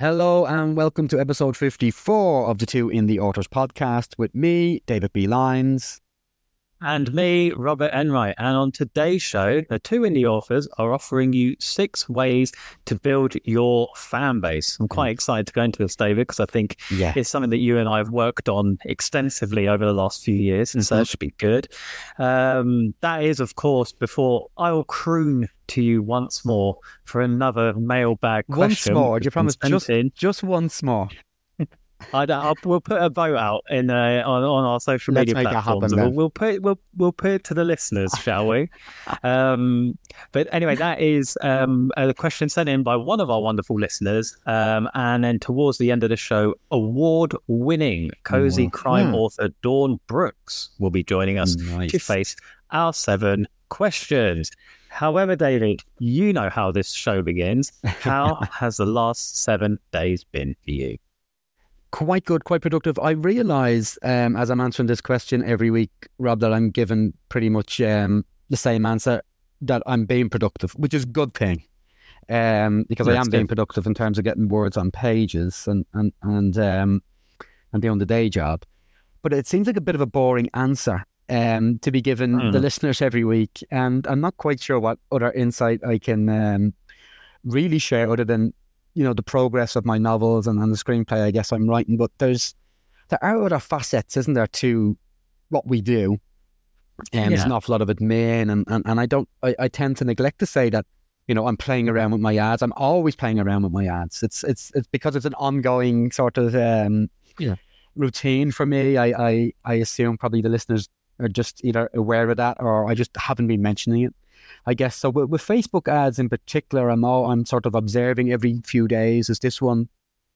Hello and welcome to episode 54 of the Two Indie Authors podcast with me, David B. Lyons. And me, Robert Enright. And on today's show, the two indie authors are offering you six ways to build your fan base. I'm quite excited to go into this, David, because I think Yeah. it's something that you and I have worked on extensively over the last few years. And so Mhm. it should be good. Um, that is, of course, before I will croon to you once more for another mailbag question. Once more, you promise? Just, just once more. I don't, I'll, we'll put a vote out in uh, on, on our social Let's media platforms. happen we'll, we'll put we'll we'll put it to the listeners, shall we? Um, but anyway, that is um, a question sent in by one of our wonderful listeners, um, and then towards the end of the show, award-winning cozy crime Hmm. author Dawn Brookes will be joining us to face our seven questions. However, David, you know how this show begins. How has the last seven days been for you? Quite good, quite productive. I realise um, as I'm answering this question every week, Rob, that I'm given pretty much um, the same answer that I'm being productive, which is a good thing. Um, because I That's am being productive in terms of getting words on pages and and and um, and doing the day job. But it seems like a bit of a boring answer um, to be given the Mm. listeners every week, and I'm not quite sure what other insight I can um, really share other than you know the progress of my novels and, and the screenplay I guess I'm writing. But there's there are other facets, isn't there, to what we do. And there's Yeah. an awful lot of admin, and, and, and I don't. I, I tend to neglect to say that you know I'm playing around with my ads. I'm always playing around with my ads. It's it's it's because it's an ongoing sort of um, Yeah. routine for me. I, I I assume probably the listeners are just either aware of that or I just haven't been mentioning it. I guess so. With, with Facebook ads in particular, I'm all, I'm sort of observing every few days. Is this one,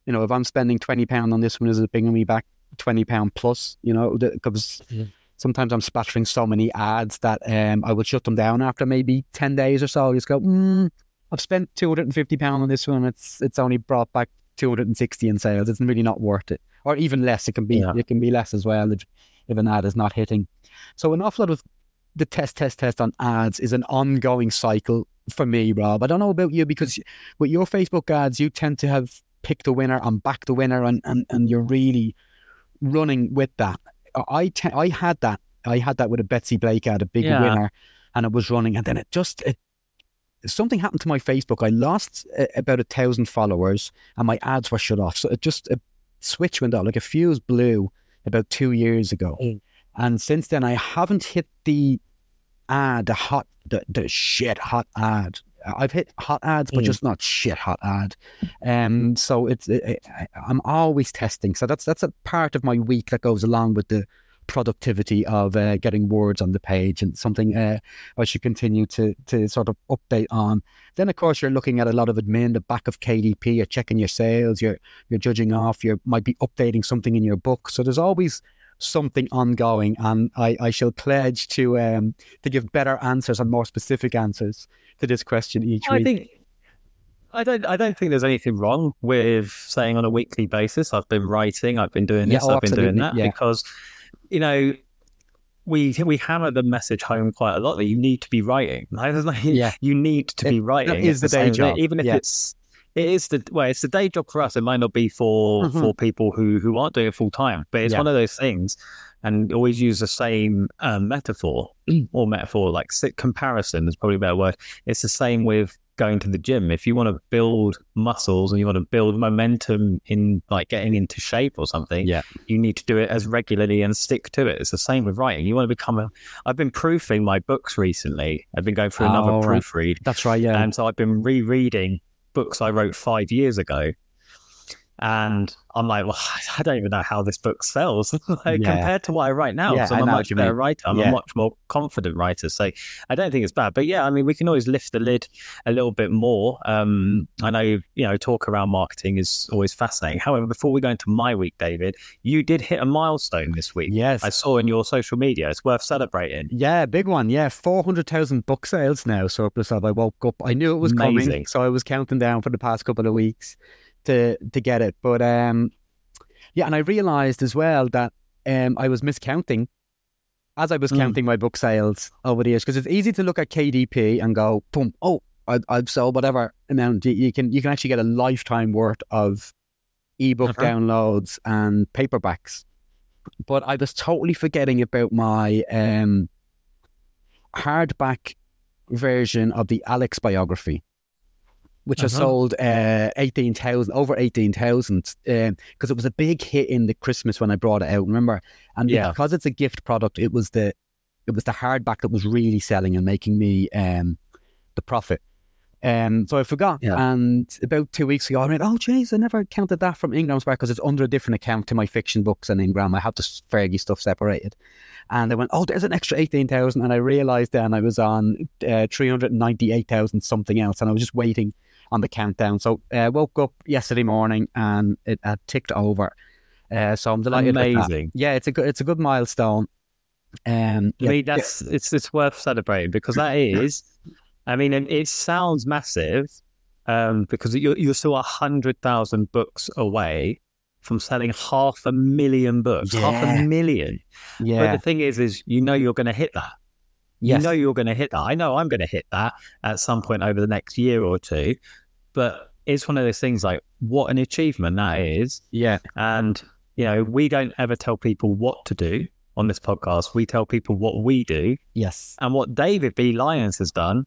you know, if I'm spending twenty pound on this one, is it bringing me back twenty pound plus? You know, because Yeah. sometimes I'm splattering so many ads that um, I will shut them down after maybe ten days or so. I just go, mm, I've spent two hundred and fifty pound on this one. It's it's only brought back two hundred and sixty in sales. It's really not worth it, or even less. It can be Yeah. it can be less as well if, if an ad is not hitting. So an awful lot of the test, test, test on ads is an ongoing cycle for me, Rob. I don't know about you because with your Facebook ads, you tend to have picked the winner and back the winner, and, and, and you're really running with that. I te- I had that. I had that with a Betsy Blake ad, a big Yeah. winner, and it was running, and then it just it, something happened to my Facebook. I lost uh, about a thousand followers, and my ads were shut off. So it just a switch went out, like a fuse blew about two years ago. Mm. And since then, I haven't hit the ad, the hot, the, the shit hot ad. I've hit hot ads, but Mm. just not shit hot ad. Um, so it's it, it, I'm always testing. So that's that's a part of my week that goes along with the productivity of uh, getting words on the page and something uh, I should continue to to sort of update on. Then of course you're looking at a lot of admin, the back of KDP, you're checking your sales, you're you're judging off, you might be updating something in your book. So there's always something ongoing and I, I shall pledge to um to give better answers and more specific answers to this question each I week. think I don't. I don't think there's anything wrong with saying on a weekly basis. I've been writing. I've been doing Yeah, this. oh, I've been doing that yeah. because you know we we hammer the message home quite a lot that you need to be writing. Like, Yeah. you need to be writing. is It's the day job, even if yeah. it's. It is the well. It's the day job for us. It might not be for Mhm. for people who who aren't doing it full time, but it's Yeah. one of those things. And always use the same um, metaphor or metaphor, like comparison is probably a better word. It's the same with going to the gym. If you want to build muscles and you want to build momentum in like getting into shape or something, Yeah. you need to do it as regularly and stick to it. It's the same with writing. You want to become a. I've been proofing my books recently. I've been going through another Oh, right. proofread, That's right, yeah. and so I've been rereading books I wrote five years ago. And I'm like, well, I don't even know how this book sells like, Yeah. compared to what I write now. Yeah, so I'm a much better mean. writer. I'm Yeah. a much more confident writer. So I don't think it's bad. But yeah, I mean, we can always lift the lid a little bit more. Um, I know, you know, talk around marketing is always fascinating. However, before we go into my week, David, you did hit a milestone this week. Yes. I saw in your social media. It's worth celebrating. Yeah, big one. Yeah, 400,000 book sales now. So. I woke up, I knew it was coming. So I was counting down for the past couple of weeks to to get it. But um, yeah, and I realized as well that um, I was miscounting as I was Mm. counting my book sales over the years because it's easy to look at KDP and go, boom, oh, I, I've sold whatever amount. You, you can you can actually get a lifetime worth of ebook Uh-huh. downloads and paperbacks. But I was totally forgetting about my um, hardback version of the Alex biography, which I Uh-huh. sold uh, 18,000, over 18,000, because it was a big hit in the Christmas when I brought it out, remember? And Yeah. because it's a gift product, it was the it was the hardback that was really selling and making me um, the profit. Um, so I forgot. Yeah. And about two weeks ago, I went, oh, jeez, I never counted that from IngramSpark because it's under a different account to my fiction books and Ingram. I have the Fergie stuff separated. And I went, oh, there's an extra 18,000. And I realized then I was on uh, 398,000 something else. And I was just waiting on the countdown. So I uh, woke up yesterday morning and it had ticked over. Uh, so I'm delighted. Amazing. Yeah, it's a good, it's a good milestone. Um, I mean, that's it's it's worth celebrating because that is. I mean, and it sounds massive um, because you're you're still a hundred thousand books away from selling half a million books, half a million. Yeah. But the thing is, is you know you're going to hit that. Yes. You know you're going to hit that. I know I'm going to hit that at some point over the next year or two. But it's one of those things like what an achievement that is. yeah, And, you know, we don't ever tell people what to do on this podcast. We tell people what we do. yes. And what David B. Lyons has done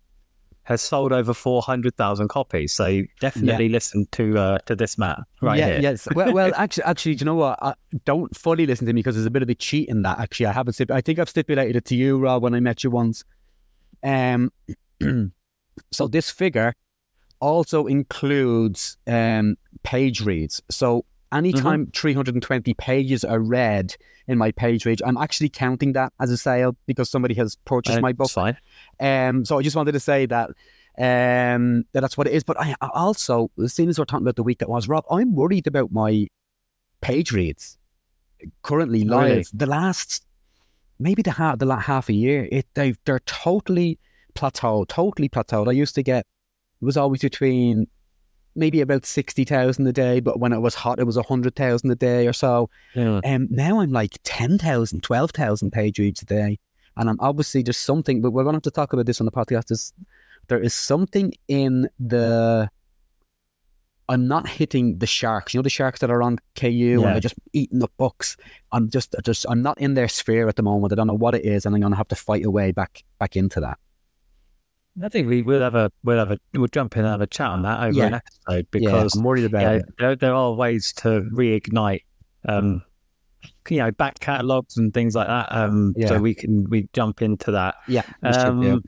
has sold over 400,000 copies. So definitely listen to uh, to this man right yeah, here. Yes. Well, well, actually, actually, do you know what? I don't fully listen to me because there's a bit of a cheat in that. Actually, I haven't. stip- I think I've stipulated it to you, Rob, when I met you once. Um, so this figure also includes um page reads. So anytime 320 pages are read in my page read, I'm actually counting that as a sale because somebody has purchased Uh, my book. Fine. Um, so I just wanted to say that um, that that's what it is. But I I also, as soon as we're talking about the week that was, Rob, I'm worried about my page reads currently live. really? The last, maybe the half, the last half a year, it they they're totally plateaued, totally plateaued. I used to get it was always between maybe about sixty thousand a day, but when it was hot, it was hundred thousand a day or so. Yeah. Um, now I'm like 10,000, 12,000 page reads a day. And I'm obviously there's something, but we're going to have to talk about this on the podcast. There's, there is something in the. I'm not hitting the sharks. You know the sharks that are on KU Yeah. and they're just eating up books. I'm just, just, I'm not in their sphere at the moment. I don't know what it is, and I'm going to have to fight a way back, back into that. I think we will have a we'll have a we'll jump in and have a chat on that over Yeah. an episode yeah, because I'm worried about yeah, it. there, there are ways to reignite um you know back catalogs and things like that um Yeah. so we can we jump into that Yeah, um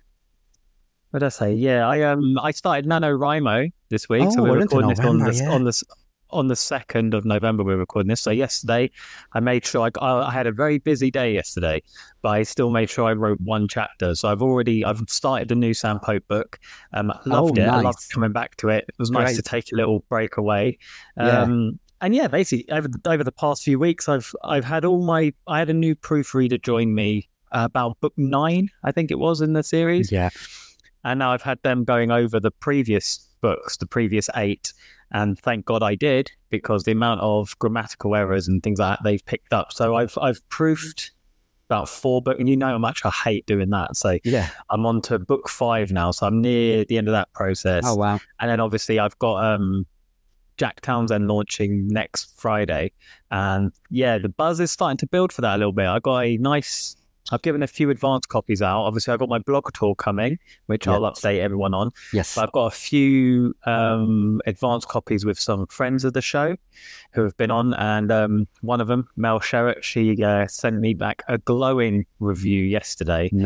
what did I say yeah I um I started NaNoWriMo this week so Oh, we're we're recording this on yeah. on the on the second of November we're recording this. So yesterday I made sure I, I had a very busy day yesterday but I still made sure I wrote one chapter. So I've already I've started the new Sam Pope book. Um loved Oh, it. I loved coming back to it. It was nice to take a little break away. Yeah. um, and yeah, basically over the, over the past few weeks, I've I've had all my I had a new proofreader join me uh, about book nine, I think it was in the series, Yeah, and now I've had them going over the previous books, the previous eight, and thank God I did because the amount of grammatical errors and things like that they've picked up. So I've I've proofed about four books, and you know how much I hate doing that. So yeah. I'm on to book five now, so I'm near the end of that process. Oh wow. And then obviously I've got um Jack Townsend launching next Friday. And yeah, the buzz is starting to build for that a little bit. I got a nice I've given a few advanced copies out. Obviously I've got my blog tour coming, which I'll update everyone on. Yes. But I've got a few um advanced copies with some friends of the show who have been on and um one of them, Mel Sherratt, she uh, sent me back a glowing review yesterday um,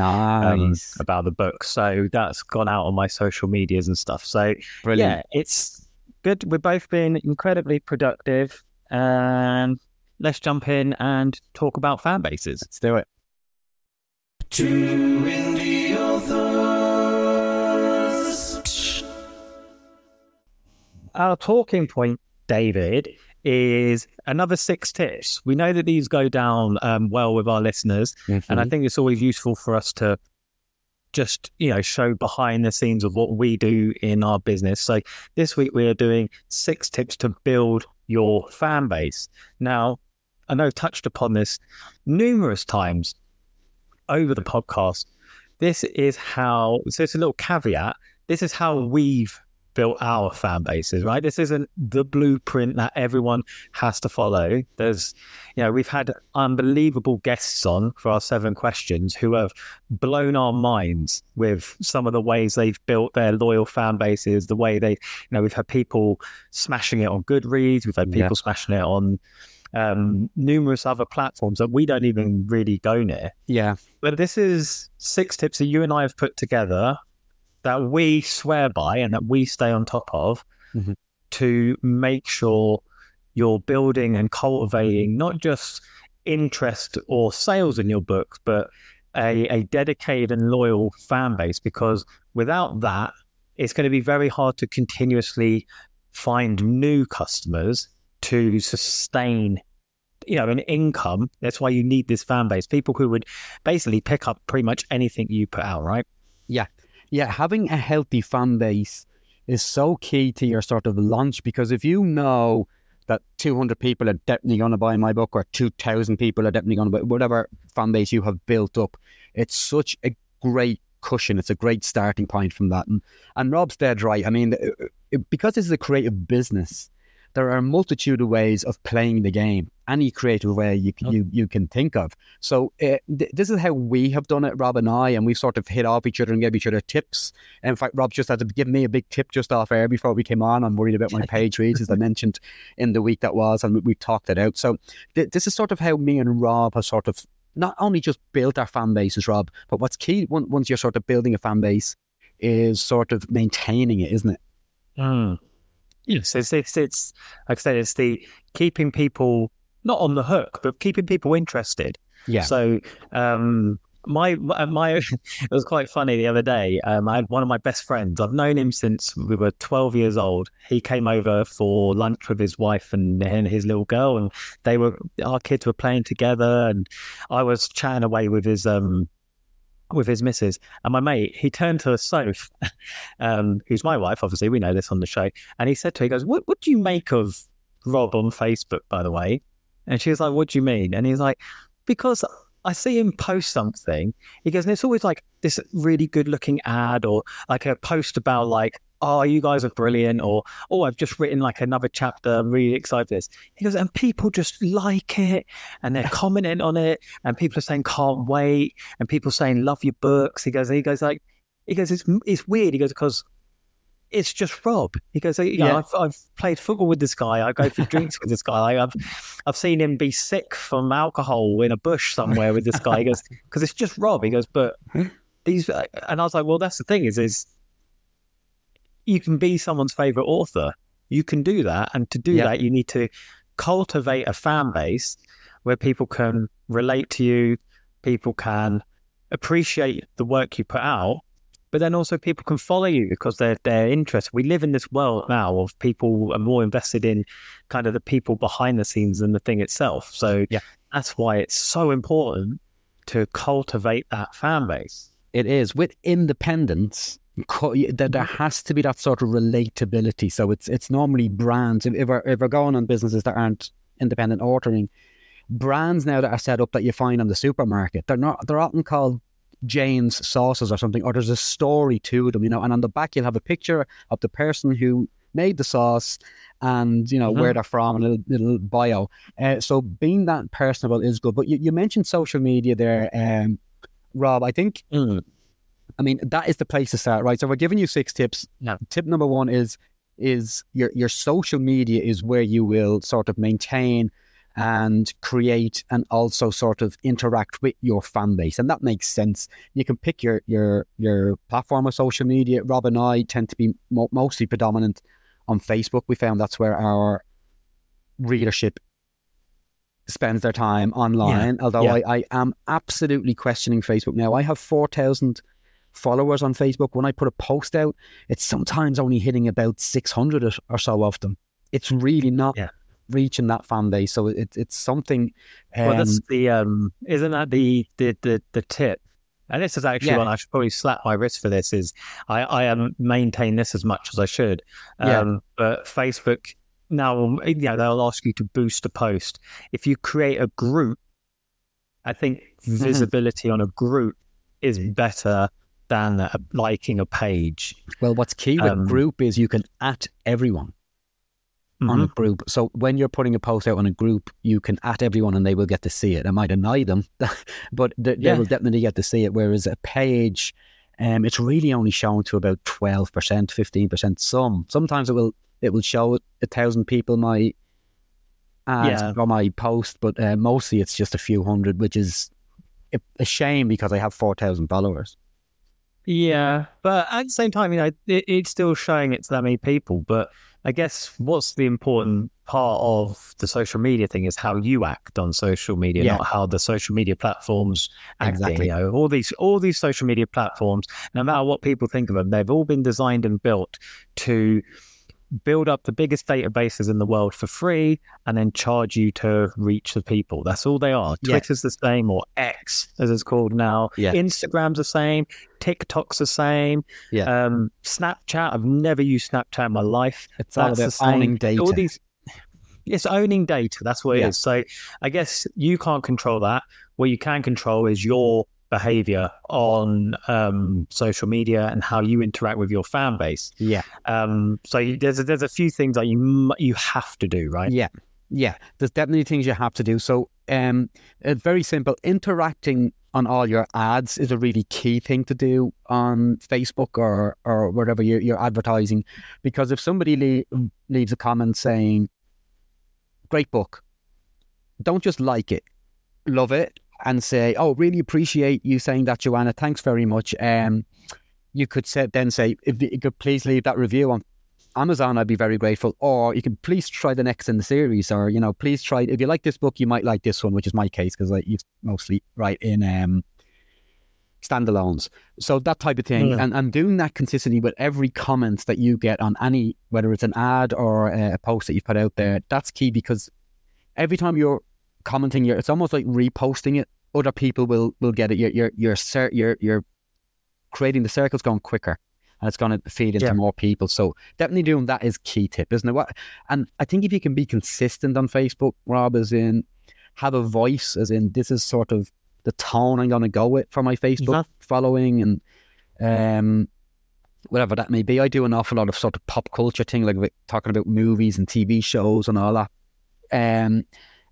Nice. about the book. So that's gone out on my social medias and stuff. So Brilliant. yeah, it's Good. We've both been incredibly productive. And let's jump in and talk about fan bases. Let's do it. Two indie authors. Our talking point, David, is another six tips. We know that these go down um, well with our listeners, and I Mhm. think it's always useful for us to just you know show behind the scenes of what we do in our business. So this week we are doing six tips to build your fan base. Now, I know I've touched upon this numerous times over the podcast. This is how so it's a little caveat. This is how we've built our fan bases, right? This isn't the blueprint that everyone has to follow. There's, you know, we've had unbelievable guests on for our seven questions who have blown our minds with some of the ways they've built their loyal fan bases, the way they, you know, we've had people smashing it on Goodreads, we've had Yeah. people smashing it on um, numerous other platforms that we don't even really go near. Yeah. But this is six tips that you and I have put together that we swear by and that we stay on top of Mhm. to make sure you're building and cultivating not just interest or sales in your books, but a, a dedicated and loyal fan base. Because without that, it's going to be very hard to continuously find new customers to sustain you know an income that's why you need this fan base people who would basically pick up pretty much anything you put out right Yeah, Yeah. having a healthy fan base is so key to your sort of launch because if you know that 200 people are definitely going to buy my book or 2,000 people are definitely going to buy whatever fan base you have built up, it's such a great cushion. It's a great starting point from that. And, and Rob's dead right. I mean, it- because this is a creative business, there are a multitude of ways of playing the game, any creative way you can, you, you can think of. So uh, th- this is how we have done it, Rob and I, and we sort of hit off each other and gave each other tips. In fact, Rob just had to give me a big tip just off air before we came on. I'm worried about my page reads, as I mentioned in the week that was, and we, we talked it out. So th- this is sort of how me and Rob have sort of not only just built our fan bases, Rob, but what's key once you're sort of building a fan base is sort of maintaining it, isn't it? mm. Yes. It's, it's it's like i said it's the keeping people not on the hook but keeping people interested. Yeah. so um my my, it was quite funny the other day. Um i had one of my best friends i've known him since we were 12 years old. He came over for lunch with his wife and, and his little girl and they were our kids were playing together and i was chatting away with his um with his missus and my mate he turned to Soph um who's my wife obviously we know this on the show and he said to her he goes what what do you make of rob on facebook by the way and she was like what do you mean and he's like because I see him post something. He goes, and it's always like this really good looking ad or like a post about like, oh, you guys are brilliant, or oh, I've just written like another chapter. I'm really excited for this. He goes, and people just like it and they're commenting on it, and people are saying can't wait, and people saying love your books. He goes, he goes like, he goes, it's it's weird. He goes because it's just Rob. He goes, you know, Yeah. I've, I've played football with this guy. I go for drinks with this guy. I've I've seen him be sick from alcohol in a bush somewhere with this guy. He goes, because it's just Rob. He goes, but these, uh, and I was like, well, that's the thing is, is you can be someone's favorite author. You can do that, and to do Yeah. that, you need to cultivate a fan base where people can relate to you, people can appreciate the work you put out, but then also people can follow you because they're they're interested. We live in this world now of people are more invested in kind of the people behind the scenes than the thing itself. So Yeah. that's why it's so important to cultivate that fan base. It is with independence. Co- There, there has to be that sort of relatability. So it's it's normally brands. If, if we're if we're going on businesses that aren't independent ordering, brands now that are set up that you find on the supermarket, they're not. They're often called Jane's sauces or something, or there's a story to them, you know. And on the back, you'll have a picture of the person who made the sauce and you know Mhm. where they're from, and a little, little bio. Uh, so being that personable is good. But you, you mentioned social media there, um, Rob. I think I mean, that is the place to start, right? So we're giving you six tips. Yeah. Tip number one is is your your social media is where you will sort of maintain and create and also sort of interact with your fan base. And that makes sense. You can pick your your your platform of social media. Rob and I tend to be mo- mostly predominant on Facebook. We found that's where our readership spends their time online. Although yeah. I, I am absolutely questioning Facebook now. I have 4,000 followers on Facebook. When I put a post out, it's sometimes only hitting about 600 or- or so of them. It's really not Yeah. reaching that fan base. So it, it's something. Um, well, that's the um, isn't that the the the, the tip? And this is actually Yeah. one I should probably slap my wrist for. This is I I haven't this as much as I should. Yeah. Um, but Facebook now, you know, they'll ask you to boost a post. If you create a group, I think Mm-hmm. visibility on a group is better than uh, liking a page. well, what's key with um, group is you can at everyone. on a Mhm. group. So when you're putting a post out on a group, you can at everyone and they will get to see it. It might annoy them, but they, they Yeah. will definitely get to see it. Whereas a page, um, it's really only shown to about twelve percent, fifteen percent. Some sometimes it will it will show a thousand people my ads Yeah. or my post, but uh, mostly it's just a few hundred, which is a, a shame because I have four thousand followers. Yeah, but at the same time, you know, it, it's still showing it to that many people. But I guess what's the important part of the social media thing is how you act on social media, Yeah. not how the social media platforms act. Exactly. You know, all these all these social media platforms, no matter what people think of them, they've all been designed and built to build up the biggest databases in the world for free and then charge you to reach the people. That's all they are. Yeah. Twitter's the same or X as it's called now. Yeah. Instagram's the same. TikTok's the same. Yeah. Um, Snapchat, I've never used Snapchat in my life. It's all That's the about same. owning data. All these, it's owning data. That's what it is. Yeah. So I guess you can't control that. What you can control is your behavior on um, social media and how you interact with your fan base. yeah. Um, so you, there's a, there's a few things that you you have to do, right? Yeah, yeah. There's definitely things you have to do. So, um, it's very simple. Interacting on all your ads is a really key thing to do on Facebook or or wherever you're, you're advertising, because if somebody le- leaves a comment saying, "Great book," don't just like it, love it, and say, "Oh, really appreciate you saying that, Joanna. Thanks very much." Um, you could say, then say, "If you could please leave that review on Amazon, I'd be very grateful. Or you can please try the next in the series, or you know, please try. If you like this book, you might like this one, which is my case because I used mostly write in um, standalones. So that type of thing, and and doing that consistently with every comment that you get on any, whether it's an ad or a post that you've put out there, that's key because every time you're commenting, you're, it's almost like reposting it. Other people will will get it. You're you're you're you're, you're creating the circles going quicker and it's going to feed into Yeah. more people. So definitely doing that is key tip, isn't it? What? And I think if you can be consistent on Facebook, Rob, as in have a voice, as in this is sort of the tone I'm going to go with for my Facebook Mhm. following and um whatever that may be. I do an awful lot of sort of pop culture thing, like talking about movies and TV shows and all that, um,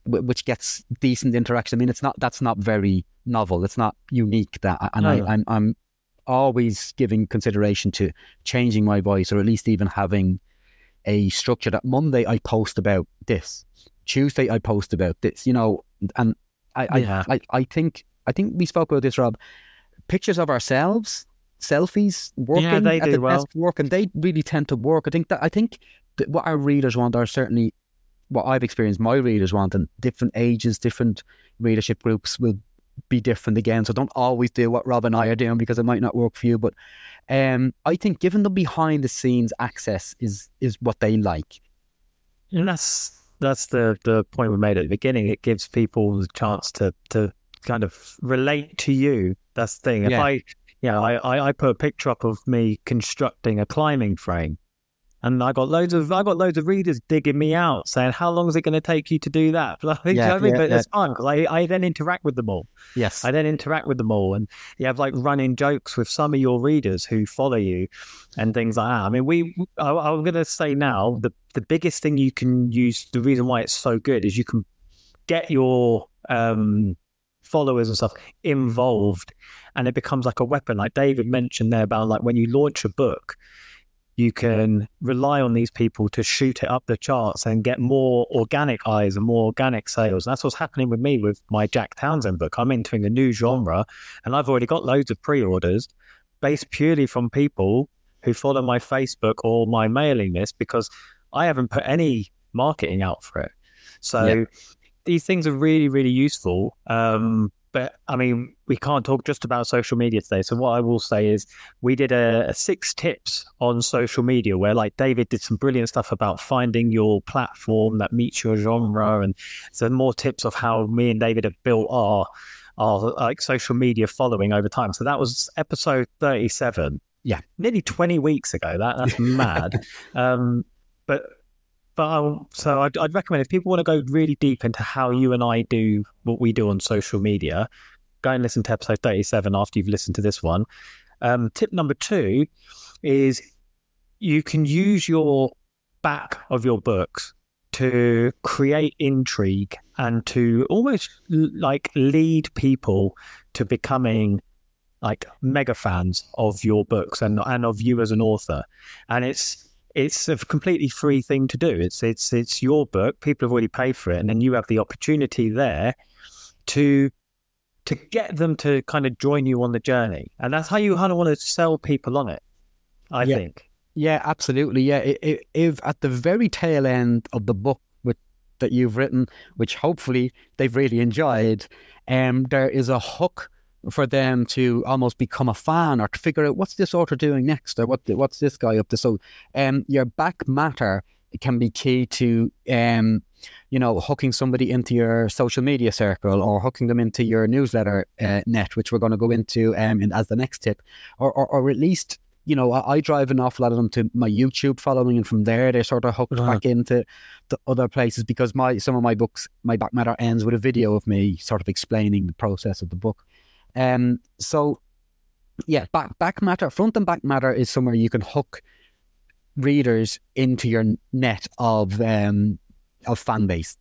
which gets decent interaction. I mean, it's not that's not very novel. It's not unique. That and No. I, I'm I'm always giving consideration to changing my voice, or at least even having a structure. That Monday I post about this, Tuesday I post about this. You know, and I Yeah. I, I I think I think we spoke about this, Rob. Pictures of ourselves, selfies, working yeah, they at do the well. desk, work, and they really tend to work. I think that I think that what our readers want are certainly what I've experienced. My readers want, and different ages, different readership groups will be different again. So don't always do what Rob and I are doing because it might not work for you. But um, I think giving them behind the scenes access is is what they like. And that's that's the the point we made at the beginning. It gives people the chance to to kind of relate to you. That's the thing. If Yeah. I, you know, I, I I put a picture up of me constructing a climbing frame, and I got loads of I got loads of readers digging me out saying, "How long is it going to take you to do that?" Like, you know Yeah, I mean? yeah, but yeah. it's fun because I I then interact with them all. Yes. I then interact with them all, and you have like running jokes with some of your readers who follow you, and things like that. I mean, we. I, I'm going to say now the the biggest thing you can use. The reason why it's so good is you can get your um, followers and stuff involved, and it becomes like a weapon. Like David mentioned there about like when you launch a book. You can rely on these people to shoot it up the charts and get more organic eyes and more organic sales. And that's what's happening with me with my Jack Townsend book. I'm entering a new genre and I've already got loads of pre orders based purely from people who follow my Facebook or my mailing list because I haven't put any marketing out for it. So Yeah. these things are really, really useful. Um, but I mean, we can't talk just about social media today. So what I will say is, we did a, a six tips on social media where, like, David did some brilliant stuff about finding your platform that meets your genre, and some more tips of how me and David have built our our like social media following over time. So that was episode thirty-seven. Yeah. nearly twenty weeks ago. That that's mad. um, but but I'll, so I'd, I'd recommend if people want to go really deep into how you and I do what we do on social media, go and listen to episode 37 after you've listened to this one. Um, tip number two is you can use your back of your books to create intrigue and to almost like lead people to becoming like mega fans of your books and and of you as an author and it's it's a completely free thing to do. It's it's it's your book. People have already paid for it. And then you have the opportunity there to to get them to kind of join you on the journey. And that's how you kind of want to sell people on it i Yeah. think. Yeah, absolutely. Yeah, if at the very tail end of the book with, that you've written, which hopefully they've really enjoyed, um, there is a hook for them to almost become a fan or to figure out what's this author doing next or what what's this guy up to. So, um, your back matter can be key to um, you know, hooking somebody into your social media circle or hooking them into your newsletter uh, net, which we're going to go into um, in, as the next tip, or, or, or at least you know, I, I drive an awful lot of them to my YouTube following, and from there they sort of hooked back into the other places because my some of my books, my back matter ends with a video of me sort of explaining the process of the book. Um, so yeah, back back matter, front and back matter is somewhere you can hook readers into your net of um of fan base.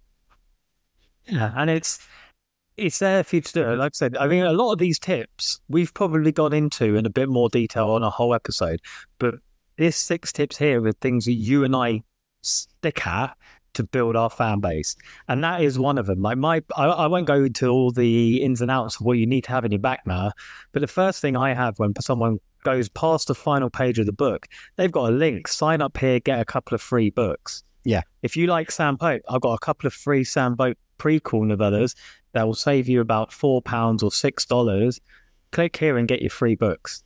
Yeah, and it's it's there for you to do. Like I said, I mean, a lot of these tips we've probably gone into in a bit more detail on a whole episode, but this six tips here are things that you and I stick at to build our fan base, and that is one of them. Like my, I, I won't go into all the ins and outs of what you need to have in your back now, but the first thing I have when someone goes past the final page of the book, they've got a link. Sign up here, get a couple of free books. Yeah. If you like Sam Pope, I've got a couple of free Sam Pope prequel novellas that will save you about four pounds or six dollars. Click here and get your free books.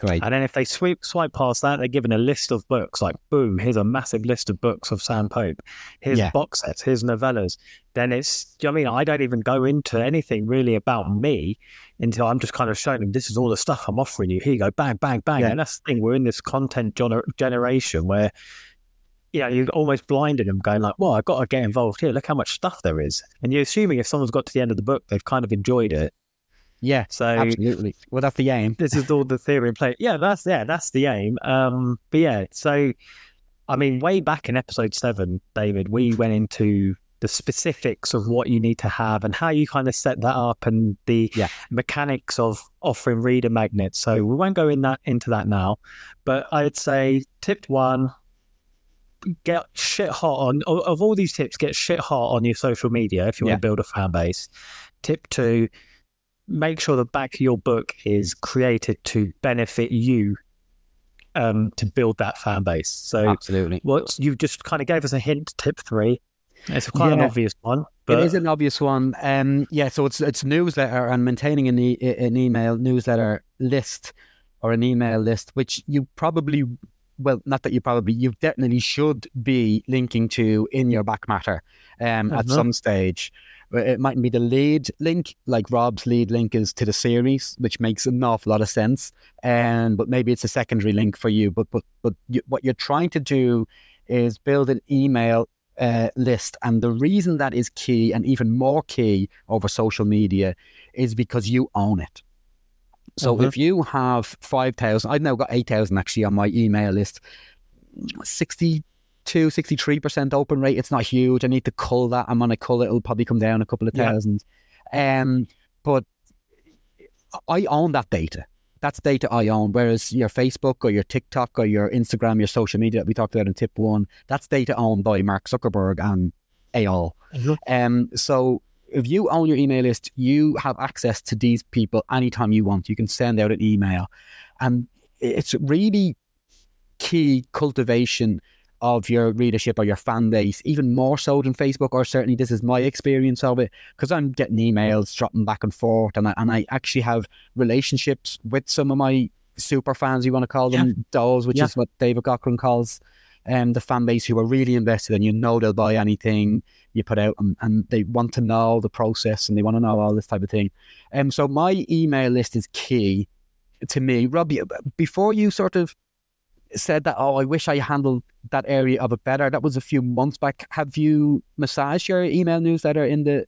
Great. And then if they sweep swipe past that, they're given a list of books. Like boom, here's a massive list of books of Sam Pope. Here's Yeah. box sets. Here's novellas. Then it's. you know I mean? I don't even go into anything really about me until I'm just kind of showing them this is all the stuff I'm offering you. Here you go, bang, bang, bang. Yeah. And that's the thing. We're in this content gener- generation where. You know, you're almost blinded them going like, well, I've got to get involved here. Look how much stuff there is. And you're assuming if someone's got to the end of the book, they've kind of enjoyed it. Yeah, So absolutely. Well, that's the aim. this is all the theory in play. Yeah, that's yeah, that's the aim. Um, but yeah, so I mean, way back in episode seven, David, we went into the specifics of what you need to have and how you kind of set that up and the Yeah. mechanics of offering reader magnets. So we won't go in that into that now. But I'd say tip one. Get shit hot on of all these tips. Get shit hot on your social media if you Yeah. want to build a fan base. Tip two: make sure the back of your book is created to benefit you um, to build that fan base. So, Absolutely. what you just kind of gave us a hint. Tip three. It's quite an obvious one, but it is an obvious one. Um, yeah, so it's it's newsletter and maintaining an, e- an email newsletter list or an email list, which you probably, well, not that you probably, you definitely should be linking to in your back matter um, at Mhm. some stage. It mightn't be the lead link, like Rob's lead link is to the series, which makes an awful lot of sense. Um, but maybe it's a secondary link for you. But but but you, what you're trying to do is build an email uh, list. And the reason that is key and even more key over social media is because you own it. So Mhm. if you have 5,000, I've now got 8,000 actually on my email list, 62, 63% open rate. It's not huge. I need to cull that. I'm on a cull it. It'll probably come down a couple of Yeah. Um, but I own that data. That's data I own. Whereas your Facebook or your TikTok or your Instagram, your social media that we talked about in tip one, that's data owned by Mark Zuckerberg and AOL. Mhm. Um, so if you own your email list, you have access to these people anytime you want. You can send out an email. And it's really key cultivation of your readership or your fan base, even more so than Facebook, or certainly this is my experience of it, because I'm getting emails dropping back and forth, and I, and I actually have relationships with some of my super fans, you want to call them, dolls, which Yeah. is what David Gaughran calls um, the fan base who are really invested and you know they'll buy anything you put out and, and they want to know the process and they want to know all this type of thing. Um, so my email list is key to me. Robbie, before you sort of said that, oh, I wish I handled that area of it better, that was a few months back. Have you massaged your email newsletter in the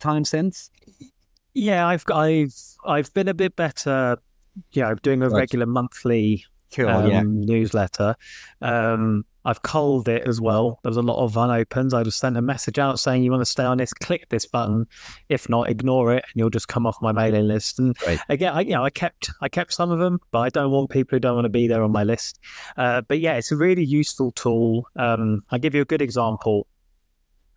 time since? Yeah, I've I've I've been a bit better. Yeah, doing a Right. regular monthly Cool, um, newsletter. Um, I've culled it as well. There was a lot of unopens. I just sent a message out saying you want to stay on this, click this button. If not, ignore it, and you'll just come off my mailing list. And Right. again, I, you know, I kept I kept some of them, but I don't want people who don't want to be there on my list. Uh, but yeah, it's a really useful tool. Um, I'll give you a good example.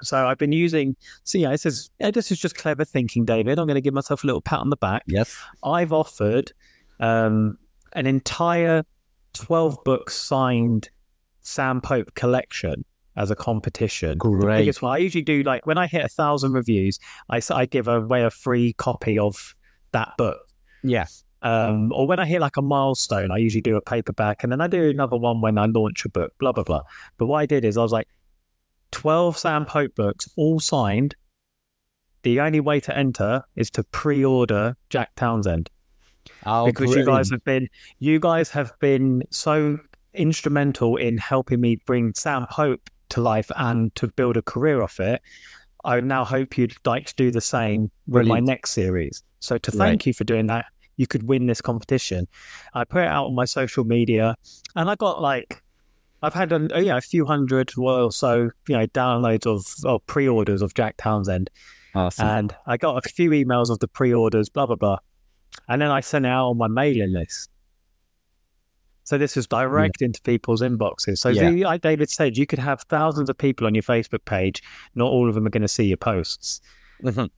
So I've been using. So yeah, this is yeah, this is just clever thinking, David. I'm going to give myself a little pat on the back. Yes. I've offered um, an entire 12 book signed Sam Pope collection as a competition. The Great. biggest one. I usually do like when I hit a thousand reviews, I, I give away a free copy of that book. Yeah. Um, or when I hit like a milestone, I usually do a paperback and then I do another one when I launch a book, blah, blah, blah. But what I did is I was like, 12 Sam Pope books, all signed. The only way to enter is to pre order Jack Townsend Oh, because you guys have been you guys have been so instrumental in helping me bring Sam Pope to life and to build a career off it. I now hope you'd like to do the same with my next series. So to Right. thank you for doing that, you could win this competition. I put it out on my social media, and I got like. I've had a, you know, a few hundred or so, you know, downloads of, of pre-orders of Jack Townsend, Awesome. and I got a few emails of the pre-orders, blah blah blah, and then I sent it out on my mailing list. So this is direct into people's inboxes. So Yeah. the- like David said, you could have thousands of people on your Facebook page. Not all of them are going to see your posts. Mhm.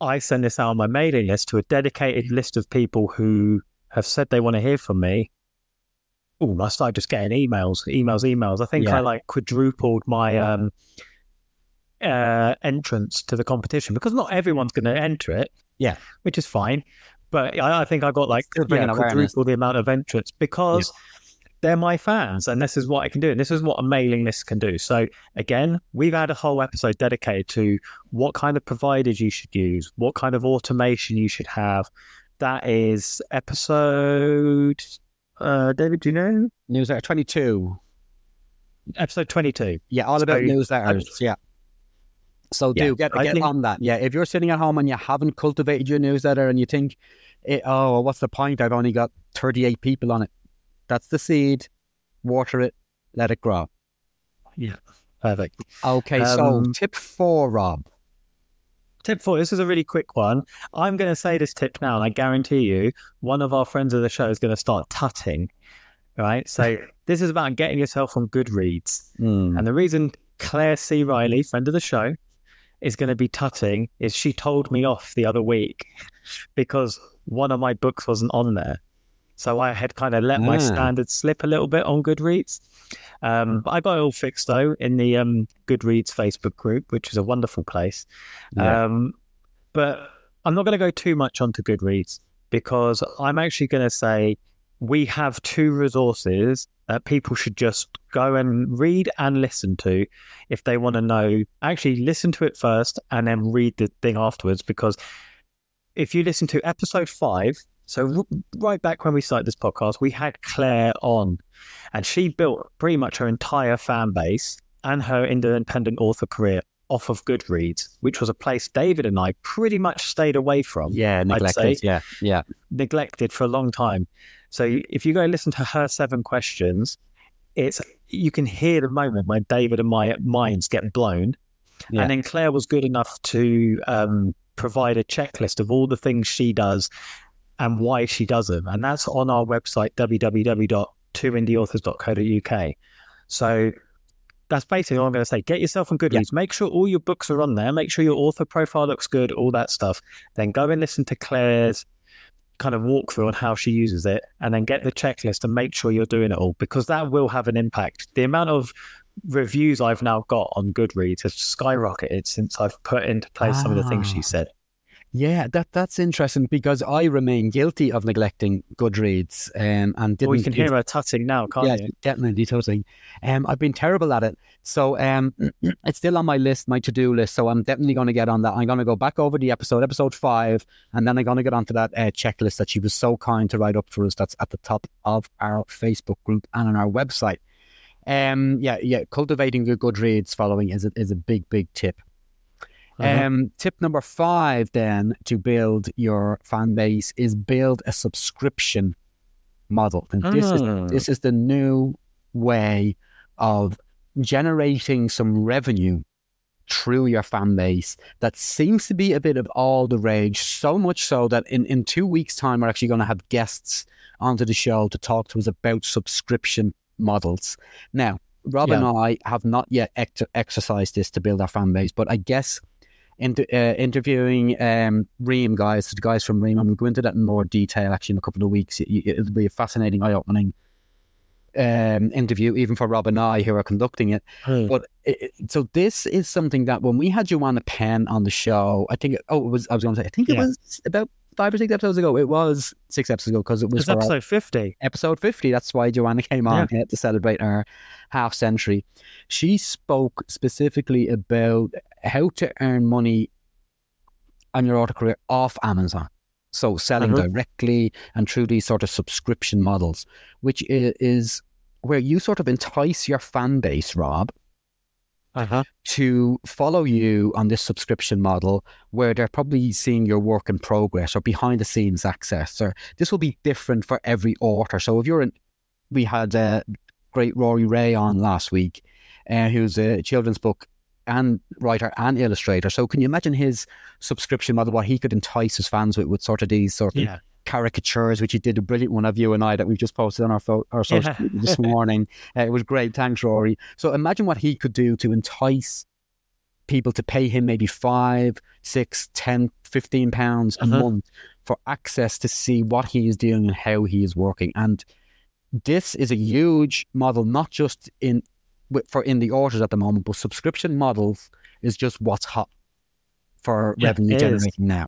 I send this out on my mailing list to a dedicated list of people who have said they want to hear from me. Oh, I started just getting emails, emails, emails. I think Yeah. I like quadrupled my um, uh, entrance to the competition because not everyone's going to enter it. Yeah. which is fine. But I, I think I got like yeah, quadruple the amount of entrants because they're my fans, and this is what I can do, and this is what a mailing list can do. So again, we've had a whole episode dedicated to what kind of providers you should use, what kind of automation you should have. That is episode. Uh, David, do you know? Newsletter 22. Episode twenty-two. Yeah, all about So, newsletters. yeah. So Yeah, do get get think- on that. Yeah, if you're sitting at home and you haven't cultivated your newsletter and you think, eh, oh, what's the point? I've only got 38 people on it. That's the seed. Water it, let it grow. Yeah, perfect. Okay, so Um, tip four, Rob. Tip four. This is a really quick one. I'm going to say this tip now, and I guarantee you, one of our friends of the show is going to start tutting. Right. So this is about getting yourself on Goodreads, Mm. and the reason Claire C. Riley, friend of the show, is going to be tutting is she told me off the other week because one of my books wasn't on there. So I had kind of let my Ah. standards slip a little bit on Goodreads. Um, but I got it all fixed though in the um, Goodreads Facebook group, which is a wonderful place. Yeah. Um, but I'm not going to go too much onto Goodreads because I'm actually going to say we have two resources that people should just go and read and listen to if they want to know. Actually, listen to it first and then read the thing afterwards because if you listen to episode five, so right back when we started this podcast, we had Claire on, and she built pretty much her entire fan base and her independent author career off of Goodreads, which was a place David and I pretty much stayed away from, Yeah, neglected. Yeah, yeah. neglected for a long time. So if you go listen to her seven questions, it's you can hear the moment when David and my minds get blown. Yeah. And then Claire was good enough to um, provide a checklist of all the things she does and why she does them. And that's on our website, www.twoindieauthors.co.uk. So that's basically all I'm going to say. Get yourself on Goodreads. Make sure all your books are on there. Make sure your author profile looks good, all that stuff. Then go and listen to Claire's kind of walkthrough on how she uses it, and then get the checklist and make sure you're doing it all because that will have an impact. The amount of reviews I've now got on Goodreads has skyrocketed since I've put into place some of the things she Ah. said. Yeah, that that's interesting because I remain guilty of neglecting Goodreads um, and didn't. Well, you can hear her tutting now, can't yeah, you? definitely, totally. Um, I've been terrible at it, so um, it's still on my list, my to-do list. So I'm definitely going to get on that. I'm going to go back over the episode, episode five, and then I'm going to get onto that uh, checklist that she was so kind to write up for us. That's at the top of our Facebook group and on our website. Um, yeah, yeah, cultivating a Goodreads following is a, is a big, big tip. Uh-huh. Um, tip number five, then, to build your fan base is build a subscription model. And this is Ah. this is the new way of generating some revenue through your fan base that seems to be a bit of all the rage. So much so that in, in two weeks' time, we're actually going to have guests onto the show to talk to us about subscription models. Now, Rob and I have not yet ex- exercised this to build our fan base, but I guess inter- uh, interviewing um, Ream guys, the guys from Ream, I'm going to go into that in more detail actually in a couple of weeks. It, it'll be a fascinating, eye opening um, interview, even for Rob and I who are conducting it. Hmm. But it, so this is something that when we had Joanna Penn on the show, I think, oh, it was, I was going to say, I think it was about five or six episodes ago. It was six episodes ago because it was our- episode 50. episode 50. That's why Joanna came on here to celebrate her half century. She spoke specifically about how to earn money on your auto career off Amazon. So selling Uh-huh. directly and through these sort of subscription models, which is where you sort of entice your fan base, Rob, Uh-huh. to follow you on this subscription model where they're probably seeing your work in progress or behind the scenes access or this will be different for every author so if you're in we had a great rory ray on last week uh, who's a children's book and writer and illustrator so can you imagine his subscription model what he could entice his fans with with sort of these sort of Yeah. caricatures, which he did a brilliant one of you and I that we've just posted on our fo- our social Yeah. this morning. Uh, it was great. Thanks, Rory. So imagine what he could do to entice people to pay him maybe five, six, ten, fifteen pounds a Uh-huh. month for access to see what he is doing and how he is working. And this is a huge model, not just in for indie authors at the moment, but subscription models is just what's hot for Yeah, revenue generating now.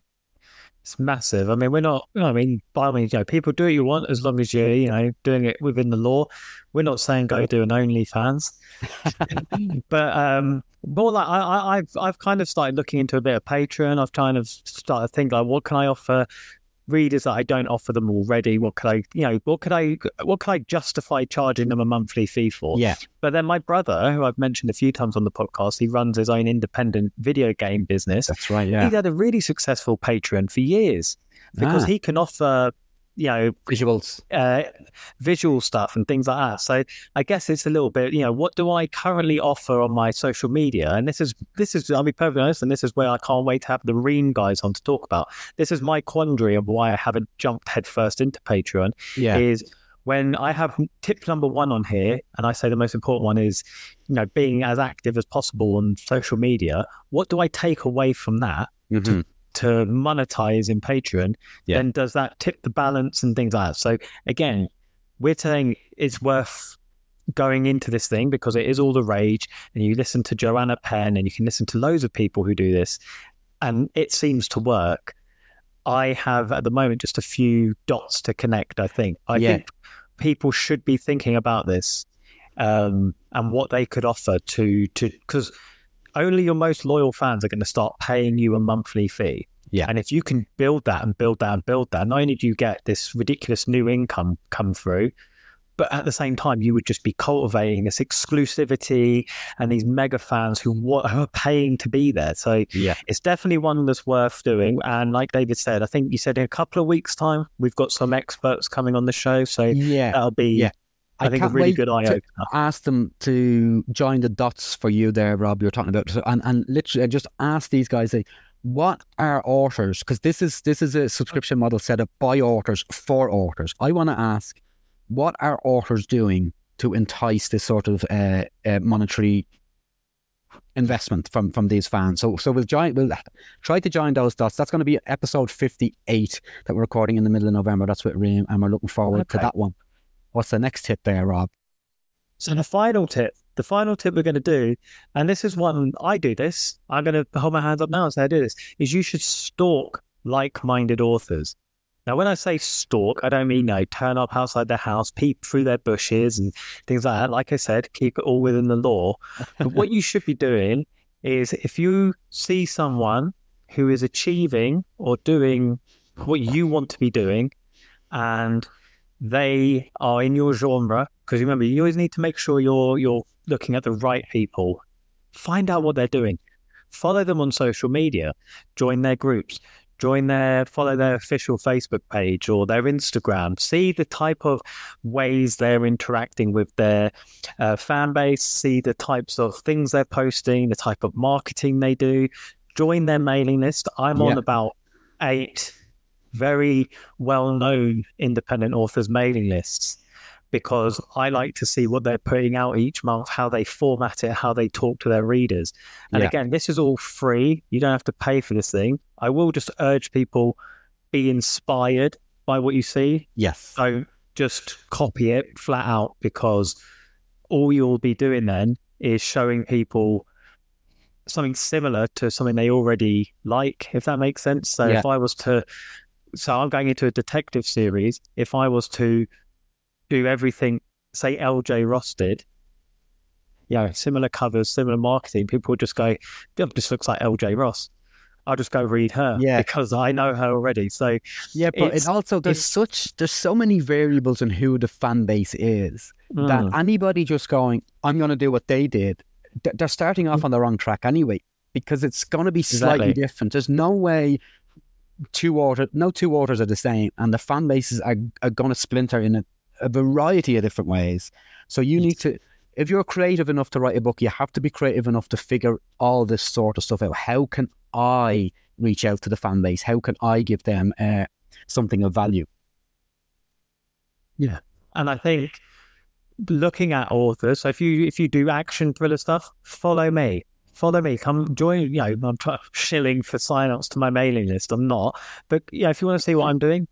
It's massive. I mean, we're not. I mean, by all means, you know, people do what you want as long as you're, you know, doing it within the law. We're not saying go do an OnlyFans, but um, more like I, I, I've, I've kind of started looking into a bit of Patreon. I've kind of started thinking like, what can I offer readers that I don't offer them already? What could I, you know, what could I, what could I justify charging them a monthly fee for? Yeah. But then my brother, who I've mentioned a few times on the podcast, he runs his own independent video game business. That's right. Yeah. He's had a really successful Patreon for years because Ah. he can offer, you know, Visuals. uh, visual stuff and things like that. So I guess it's a little bit, you know, what do I currently offer on my social media? And this is, this is, I'll be perfectly honest, and this is where I can't wait to have the Ream guys on to talk about. This is my quandary of why I haven't jumped headfirst into Patreon Yeah. is when I have tip number one on here, and I say the most important one is, you know, being as active as possible on social media. What do I take away from that Mhm. to monetize in Patreon? Yeah. Then does that tip the balance and things like that? So again, we're saying it's worth going into this thing because it is all the rage, and you listen to Joanna Penn, and you can listen to loads of people who do this, and it seems to work. I have at the moment just a few dots to connect. I think. I Yeah. think people should be thinking about this um, and what they could offer to to because only your most loyal fans are going to start paying you a monthly fee. Yeah. And if you can build that and build that and build that, not only do you get this ridiculous new income come through, but at the same time, you would just be cultivating this exclusivity and these mega fans who, who are paying to be there. So Yeah. it's definitely one that's worth doing. And like David said, I think you said in a couple of weeks' time, we've got some experts coming on the show. So Yeah. that'll be, Yeah. I, think, a really good eye opener. Ask them to join the dots for you there, Rob. You're talking about, and and literally, I just ask these guys, what are authors? Because this is this is a subscription model set up by authors for authors. I want to ask, what are authors doing to entice this sort of uh, uh, monetary investment from from these fans. So so we'll join we'll try to join those dots. That's going to be episode fifty eight that we're recording in the middle of November. That's what Ream and we're looking forward to that one. What's the next tip there, Rob? So the final tip, the final tip we're going to do, and this is one I do this. I'm going to hold my hands up now and say I do this. Is you should stalk like-minded authors. Now, when I say stalk, I don't mean no turn up outside their house, peep through their bushes, and things like that. Like I said, keep it all within the law. But what you should be doing is if you see someone who is achieving or doing what you want to be doing, and they are in your genre, because remember, you always need to make sure you're you're looking at the right people. Find out what they're doing. Follow them on social media. Join their groups. Join their follow their official Facebook page or their Instagram. See the type of ways they're interacting with their uh, fan base. See the types of things they're posting. The type of marketing they do. Join their mailing list. I'm on about eight very well known independent authors mailing lists because I like to see what they're putting out each month, how they format it, how they talk to their readers. And Yeah. again, this is all free. You don't have to pay for this thing. I will just urge people be inspired by what you see. Yes. Don't just copy it flat out because all you'll be doing then is showing people something similar to something they already like, if that makes sense. So Yeah. if I was to, so I'm going into a detective series. If I was to do everything, say LJ Ross did, you know, similar covers, similar marketing, people would just go, "That just looks like LJ Ross. I'll just go read her Yeah. because I know her already. So Yeah, but It's- it also there's it's- such there's so many variables in who the fan base is that mm, anybody just going, I'm going to do what they did, they're starting off on the wrong track anyway because it's going to be slightly Exactly. different. There's no way two authors, no two authors are the same, and the fan bases are, are going to splinter in a, a variety of different ways. So you need to, if you're creative enough to write a book, you have to be creative enough to figure all this sort of stuff out. How can I reach out to the fan base? How can I give them uh, something of value? Yeah, and I think looking at authors. So if you if you do action thriller stuff, follow me. Follow me. Come join. You know, I'm try- shilling for sign-ups to my mailing list. I'm not, but yeah, if you want to see what I'm doing,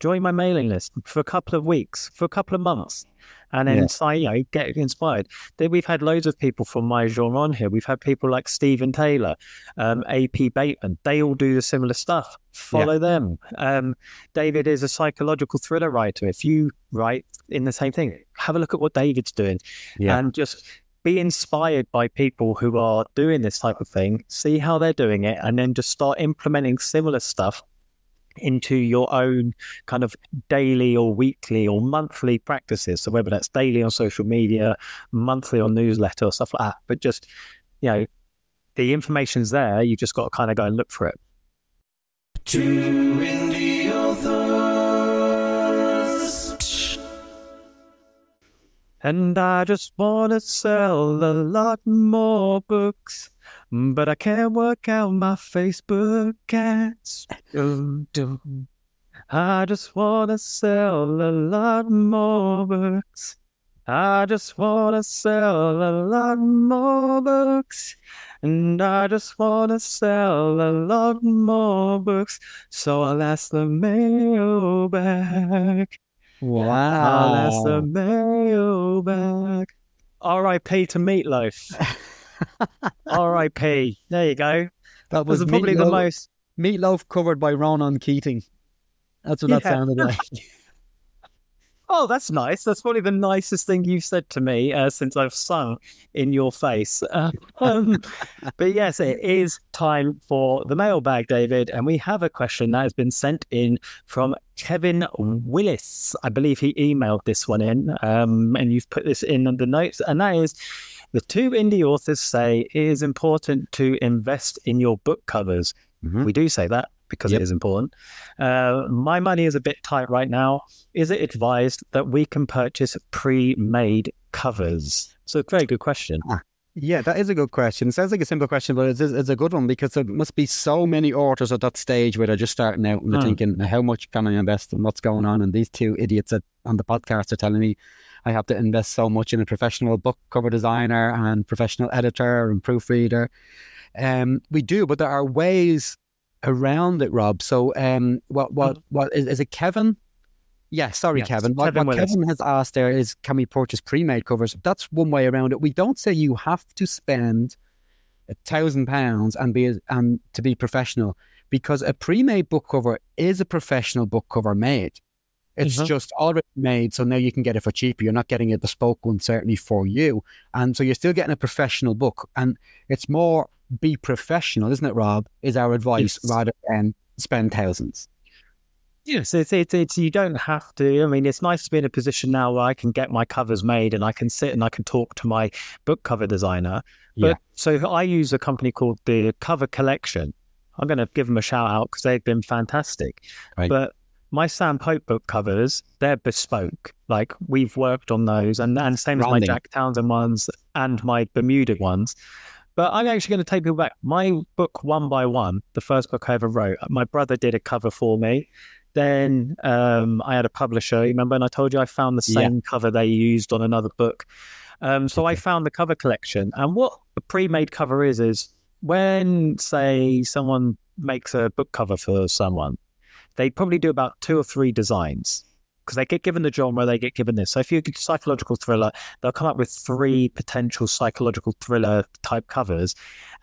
join my mailing list for a couple of weeks, for a couple of months, and then Yeah. sign. You know, get inspired. Then we've had loads of people from my genre on here. We've had people like Stephen Taylor, um, AP Bateman. They all do the similar stuff. Follow them. Um, David is a psychological thriller writer. If you write in the same thing, have a look at what David's doing Yeah. and just be inspired by people who are doing this type of thing, see how they're doing it, and then just start implementing similar stuff into your own kind of daily or weekly or monthly practices. So whether that's daily on social media, monthly on newsletter or stuff like that. But just, you know, the information's there. You just got to kind of go and look for it. And I just want to sell a lot more books, but I can't work out my Facebook ads. I just want to sell a lot more books. I just want to sell a lot more books. And I just want to sell a lot more books. So I'll ask the mailbag. Ask the mailbag. R.I.P. to Meatloaf. R.I.P. There you go. That Was probably the most. Meatloaf covered by Ronan Keating. That's what that sounded like. Oh, that's nice. That's probably the nicest thing you've said to me uh, since I've sung in your face. Uh, um, but yes, it is time for the mailbag, David. And we have a question that has been sent in from Kevin Willis. I believe he emailed this one in, um, and you've put this in the notes. And that is the two indie authors say it is important to invest in your book covers. Mhm. We do say that because Yep. it is important. Uh, my money is a bit tight right now. Is it advised that we can purchase pre-made covers? So, very good question. Yeah, that is a good question. It sounds like a simple question, but it's, it's a good one because there must be so many authors at that stage where they're just starting out and they're Hmm. thinking, how much can I invest and what's going on? And these two idiots at, on the podcast are telling me I have to invest so much in a professional book cover designer and professional editor and proofreader. Um, we do, but there are ways around it, Rob. So, um, what what what is, is it, Kevin? Yeah, sorry, Yes, Kevin. What, Kevin what. Kevin has asked there is, can we purchase pre-made covers? That's one way around it. We don't say you have to spend a thousand pounds and be and to be professional because a pre-made book cover is a professional book cover made. It's Mhm. just already made, so now you can get it for cheaper. You're not getting a bespoke one certainly for you, and so you're still getting a professional book. And it's more be professional, isn't it, Rob? Is our advice Yes. rather than spend thousands. Yes, it's, it's it's you don't have to. I mean, it's nice to be in a position now where I can get my covers made and I can sit and I can talk to my book cover designer. But Yeah. so I use a company called the Cover Collection. I'm going to give them a shout out because they've been fantastic. Right. But my Sam Pope book covers, they're bespoke. Like we've worked on those, and and same as my Jack Townsend ones and my Bermuda ones. But I'm actually going to take people back. My book, One by One, the first book I ever wrote, my brother did a cover for me. Then um, I had a publisher, remember? And I told you I found the Yeah. same cover they used on another book. Um, so I found the cover collection. And what a pre made cover is, is when, say, someone makes a book cover for someone, they probably do about two or three designs because they get given the genre, they get given this. So if you get a psychological thriller, they'll come up with three potential psychological thriller type covers.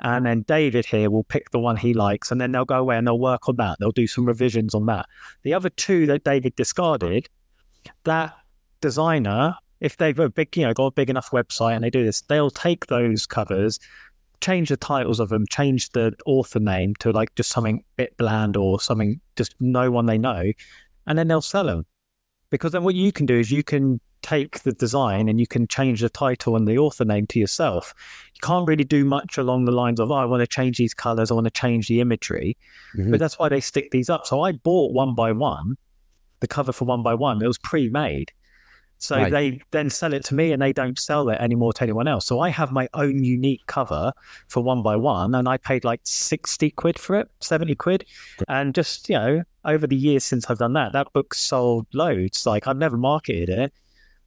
And then David here will pick the one he likes, and then they'll go away and they'll work on that. They'll do some revisions on that. The other two that David discarded, that designer, if they've a big, you know, got a big enough website and they do this, they'll take those covers, change the titles of them, change the author name to like just something bit bland or something just no one they know, and then they'll sell them. Because then what you can do is you can take the design and you can change the title and the author name to yourself. You can't really do much along the lines of, oh, I want to change these colors, I want to change the imagery. Mhm. But that's why they stick these up. So I bought one by one, the cover for one by one. It was pre made. So Right. they then sell it to me and they don't sell it anymore to anyone else. So I have my own unique cover for one by one and I paid like 60 quid for it, 70 quid. And just, you know, over the years since I've done that, that book sold loads. Like I've never marketed it,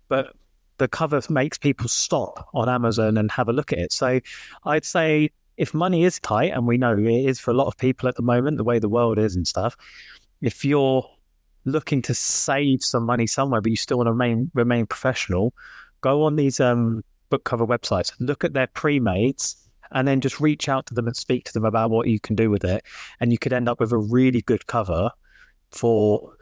but the cover makes people stop on Amazon and have a look at it. So I'd say if money is tight, and we know it is for a lot of people at the moment, the way the world is and stuff, if you're looking to save some money somewhere, but you still want to remain remain professional, go on these um, book cover websites, look at their pre-mades, and then just reach out to them and speak to them about what you can do with it, and you could end up with a really good cover for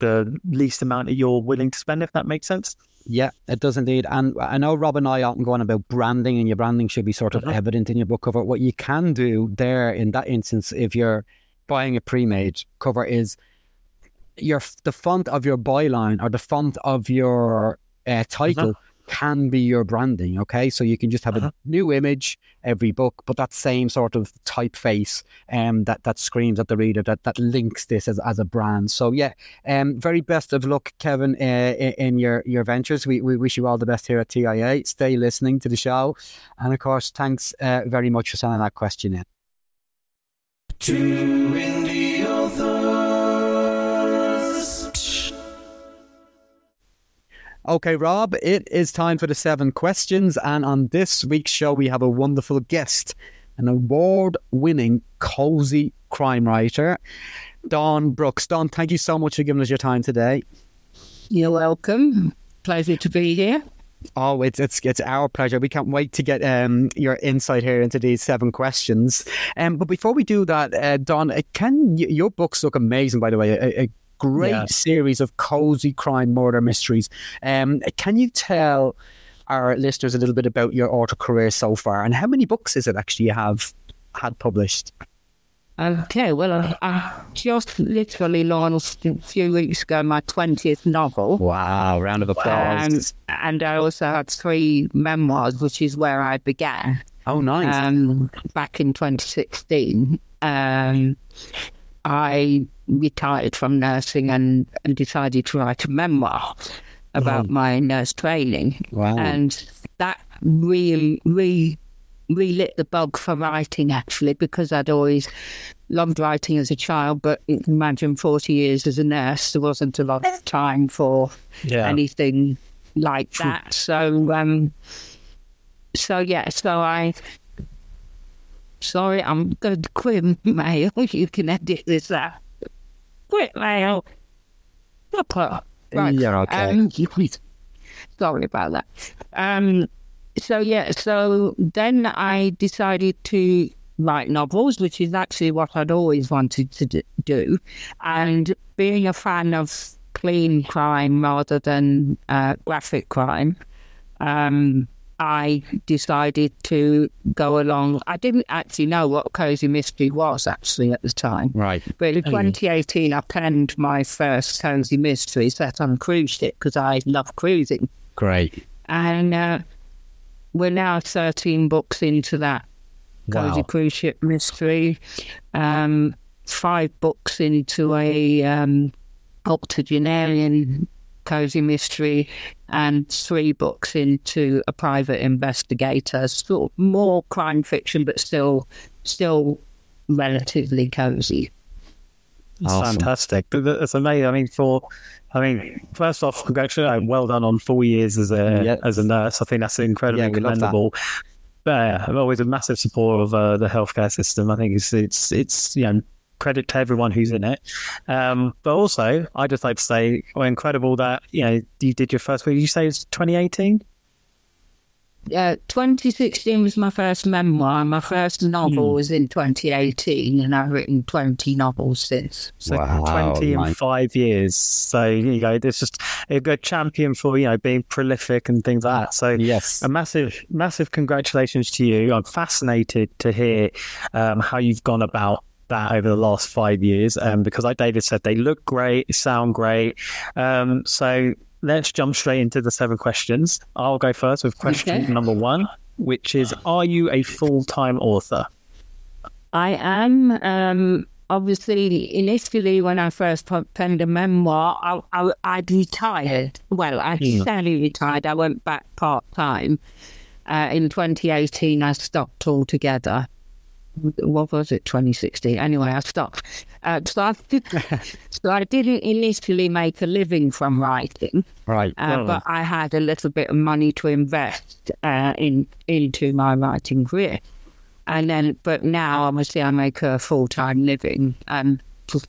the least amount that you're willing to spend, if that makes sense. Yeah, it does indeed. And I know Rob and I often go on about branding, and your branding should be sort of Mhm. evident in your book cover. What you can do there in that instance, if you're buying a pre-made cover, is your the font of your byline or the font of your uh, title can be your branding. Okay, so you can just have Uh-huh. a new image every book, but that same sort of typeface um, that that screams at the reader that that links this as, as a brand. So yeah, um, very best of luck, Kevin, uh, in, in your your ventures. We we wish you all the best here at TIA. Stay listening to the show, and of course, thanks uh, very much for sending that question in. Two indie authors. Okay, Rob, it is time for the seven questions. And on this week's show, we have a wonderful guest, an award winning cozy crime writer, Dawn Brookes. Dawn, thank you so much for giving us your time today. You're welcome. Pleasure to be here. Oh, it's it's it's our pleasure. We can't wait to get um, your insight here into these seven questions. Um, but before we do that, uh, Dawn, uh, can your books look amazing? By the way, a, a great Yes. series of cozy crime murder mysteries. Um, can you tell our listeners a little bit about your author career so far, and how many books is it actually you have had published? Okay, well, I, I just literally launched a few weeks ago my 20th novel. Wow! Round of applause. And, and I also had three memoirs, which is where I began oh, nice. um, back in 2016. Um, I retired from nursing and, and decided to write a memoir about my nurse training. wow. and that really re relit the bug for writing actually because I'd always loved writing as a child but you can imagine 40 years as a nurse there wasn't a lot of time for Yeah. anything like that. So, um, so yeah, so I. Sorry, I'm going to quit mail. You can edit this out. Quit mail. Proper. Right. You're okay. Um, please. Sorry about that. Um, so yeah, so then I decided to write novels, which is actually what I'd always wanted to do. And being a fan of clean crime rather than uh, graphic crime, um, I decided to go along. I didn't actually know what cozy mystery was actually at the time. Right. But in 2018, I penned my first cozy mystery set on a cruise ship because I love cruising. Great. And uh, we're now 13 books into that cozy Wow. cruise ship mystery, um, five books into a um, octogenarian cozy mystery, and three books into a private investigator. Sort of more crime fiction, but still, still relatively cozy. Awesome. fantastic. Th- th- It's amazing. I mean, for I mean, first off, congratulations, well done on four years as a Yeah. as a nurse. I think that's incredibly Yeah, we love that. commendable. But yeah, I'm always a massive supporter of uh, the healthcare system. I think it's it's it's you know credit to everyone who's in it. Um, but also, I just like to say, well, incredible that you know you did your first. What did you say it's 2018? uh, 2016 was my first memoir. My first novel Hmm. was in 2018, and I've written 20 novels since. So Wow, 20 my- in five years. So you know, it's just a good champion for you know being prolific and things like that. So Yes. a massive, massive congratulations to you. I'm fascinated to hear um, how you've gone about that over the last five years. Um, because like David said, they look great, sound great. Um, so let's jump straight into the seven questions. I'll go first with question Okay. number one, which is: Are you a full-time author? I am. Um, obviously, initially, when I first penned a memoir, I, I, I'd retired. Well, I semi retired. I went back part time. Uh, in 2018, I stopped altogether. What was it, 2016? Anyway, I stopped. Uh, so, I so I didn't initially make a living from writing. Right. Uh, but I had a little bit of money to invest uh, in into my writing career, and then but now obviously I make a full time living and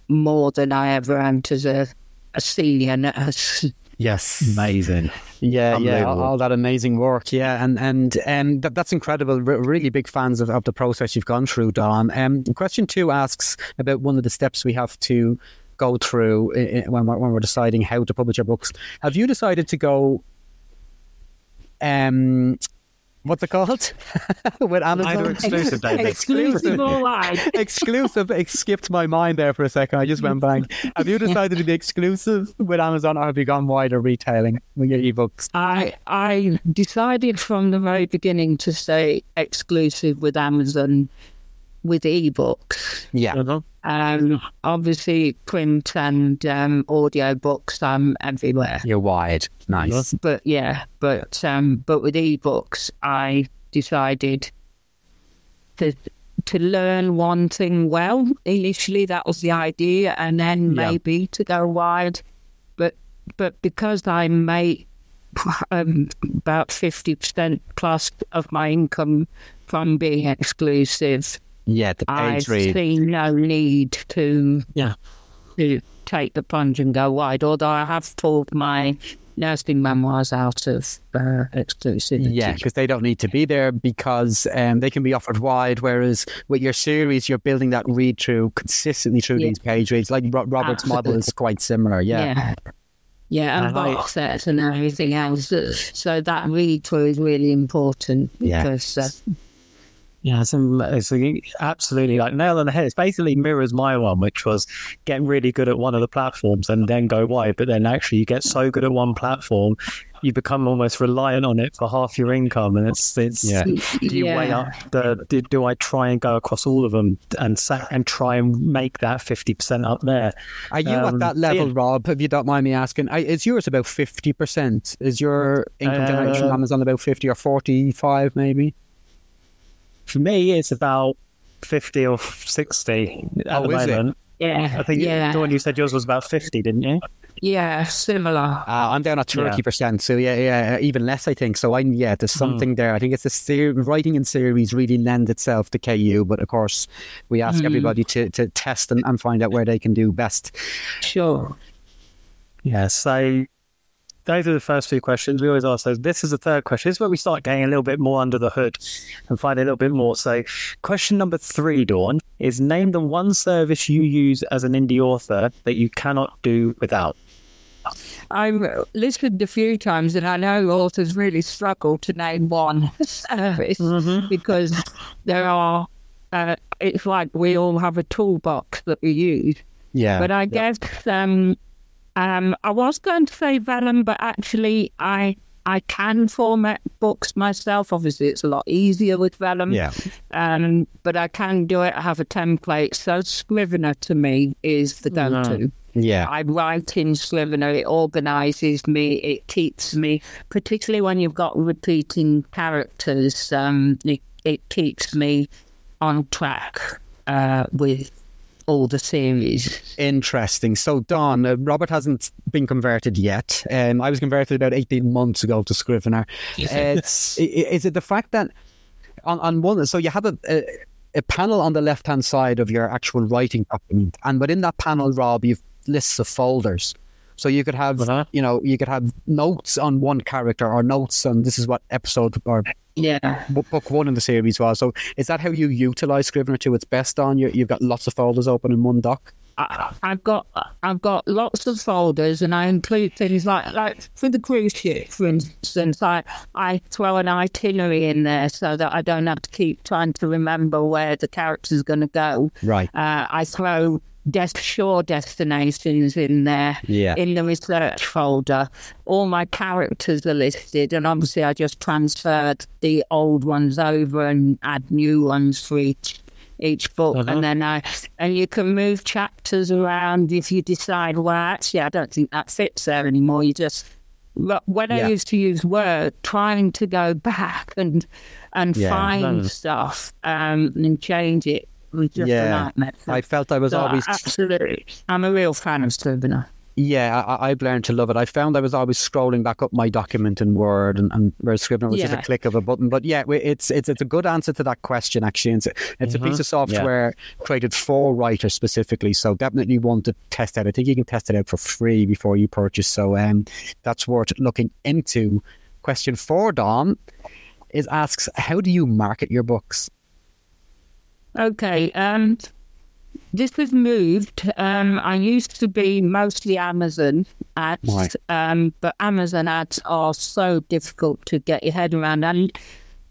more than I ever earned as a, a senior nurse. Yes. Amazing. Yeah, yeah, all, all that amazing work. Yeah, and and and that, that's incredible. Re- really big fans of, of the process you've gone through, Dawn. Um, question two asks about one of the steps we have to go through when we're, when we're deciding how to publish our books. Have you decided to go? Um, what's it called? With Amazon. Either exclusive, David. Exclusive or wide. exclusive. It skipped my mind there for a second. I just went blank. Have you decided to be exclusive with Amazon, or have you gone wider retailing with your ebooks? I I decided from the very beginning to stay exclusive with Amazon with ebooks. Yeah. Uh-huh. Um, obviously, print and um, audio books. I'm everywhere. You're wide. Nice. but yeah, but um, but with ebooks, I decided to to learn one thing well. Initially, that was the idea, and then Yeah. maybe to go wide. But but because I make um, about fifty percent plus of my income from being exclusive, Yeah, the I page read. see no need to Yeah. to take the plunge and go wide. Although I have pulled my nursing memoirs out of uh, exclusivity. Yeah, because they don't need to be there because um, they can be offered wide. Whereas with your series, you're building that read through consistently through Yeah. these page reads. Like Ro- Robert's model is quite similar. Yeah. yeah. Yeah, and I- box sets and everything else. So that read through is really important Yeah. because uh, Yeah, it's, it's absolutely like nail on the head. It's basically mirrors my one, which was get really good at one of the platforms and then go wide. But then actually, you get so good at one platform, you become almost reliant on it for half your income. And it's it's Yeah. do you weigh up the do, do I try and go across all of them and sa- and try and make that fifty percent up there? Are you Um, at that level, yeah. Rob? If you don't mind me asking, is yours about fifty percent? Is your income generation Uh, on Amazon about fifty or forty-five, maybe? For me, it's about fifty or sixty at Oh, the is it? moment. yeah, I think yeah, the one you said yours was about fifty, didn't you? Yeah, similar. Uh, I'm down at Yeah. thirty percent, so yeah, yeah, even less, I think. So I, yeah, there's something there. I think it's the ser- writing in series really lend itself to KU, but of course, we ask everybody to, to test and, and find out where they can do best. Sure. Yeah, so those are the first two questions. We always ask those. This is the third question. This is where we start getting a little bit more under the hood and find a little bit more. So, question number three, Dawn, is name the one service you use as an indie author that you cannot do without. I've listened a few times, and I know authors really struggle to name one service because there are. Uh, it's like we all have a toolbox that we use, Yeah, but I guess um, um, I was going to say vellum, but actually I I can format books myself. Obviously, it's a lot easier with vellum. yeah, Um, but I can do it. I have a template. So Scrivener to me is the go-to. yeah, I write in Scrivener. It organises me. It keeps me, particularly when you've got repeating characters. Um, it, it keeps me on track uh, with all the series. Interesting. So, Dawn, uh, Robert hasn't been converted yet. Um, I was converted about 18 months ago to Scrivener. It's, i- i- is it the fact that on, on one, so you have a, a, a panel on the left hand side of your actual writing document, and within that panel, Rob, you've lists of folders. So you could have, Uh-huh. you know, you could have notes on one character or notes on this is what episode or Yeah. book one in the series was. So is that how you utilize Scrivener to its best? On you, you've got lots of folders open in one doc. I, I've got I've got lots of folders, and I include things like like for the cruise ship, for instance. I I throw an itinerary in there so that I don't have to keep trying to remember where the character's going to go. Right. Uh, I throw des- shore destinations in there Yeah. in the research folder. All my characters are listed, and obviously I just transferred the old ones over and add new ones for each each book, Uh-huh. and then I and you can move chapters around if you decide. Well, actually, I don't think that fits there anymore. You just when Yeah. I used to use Word, trying to go back and and Yeah. find stuff um, and change it was just a Yeah. nightmare. I felt I was So, always absolutely. I'm a real fan of Scrivener. Yeah, I, I've learned to love it. I found I was always scrolling back up my document in Word, and, and whereas Scrivener was just a click of a button. But yeah, it's it's it's a good answer to that question. Actually, it's a, it's a piece of software created for writers specifically. So definitely one to test out. I think you can test it out for free before you purchase. So um, that's worth looking into. Question four, Dawn, is asks how do you market your books? Okay. Um, this has moved. Um, I used to be mostly Amazon ads, um, but Amazon ads are so difficult to get your head around. And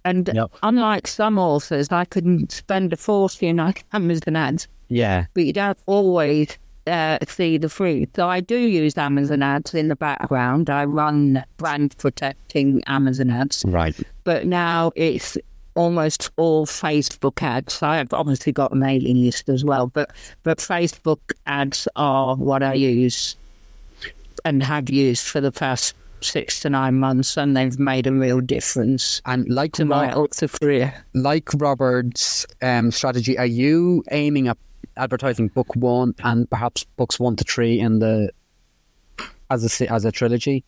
and Yep. unlike some authors, I can spend a fortune on Amazon ads, Yeah, but you don't always uh, see the fruit. So I do use Amazon ads in the background. I run brand protecting Amazon ads right. but now it's almost all Facebook ads. I've obviously got a mailing list as well, but but Facebook ads are what I use and have used for the past six to nine months, and they've made a real difference And like to my author career. like Robert's um, strategy, are you aiming at advertising book one and perhaps books one to three in the as a as a trilogy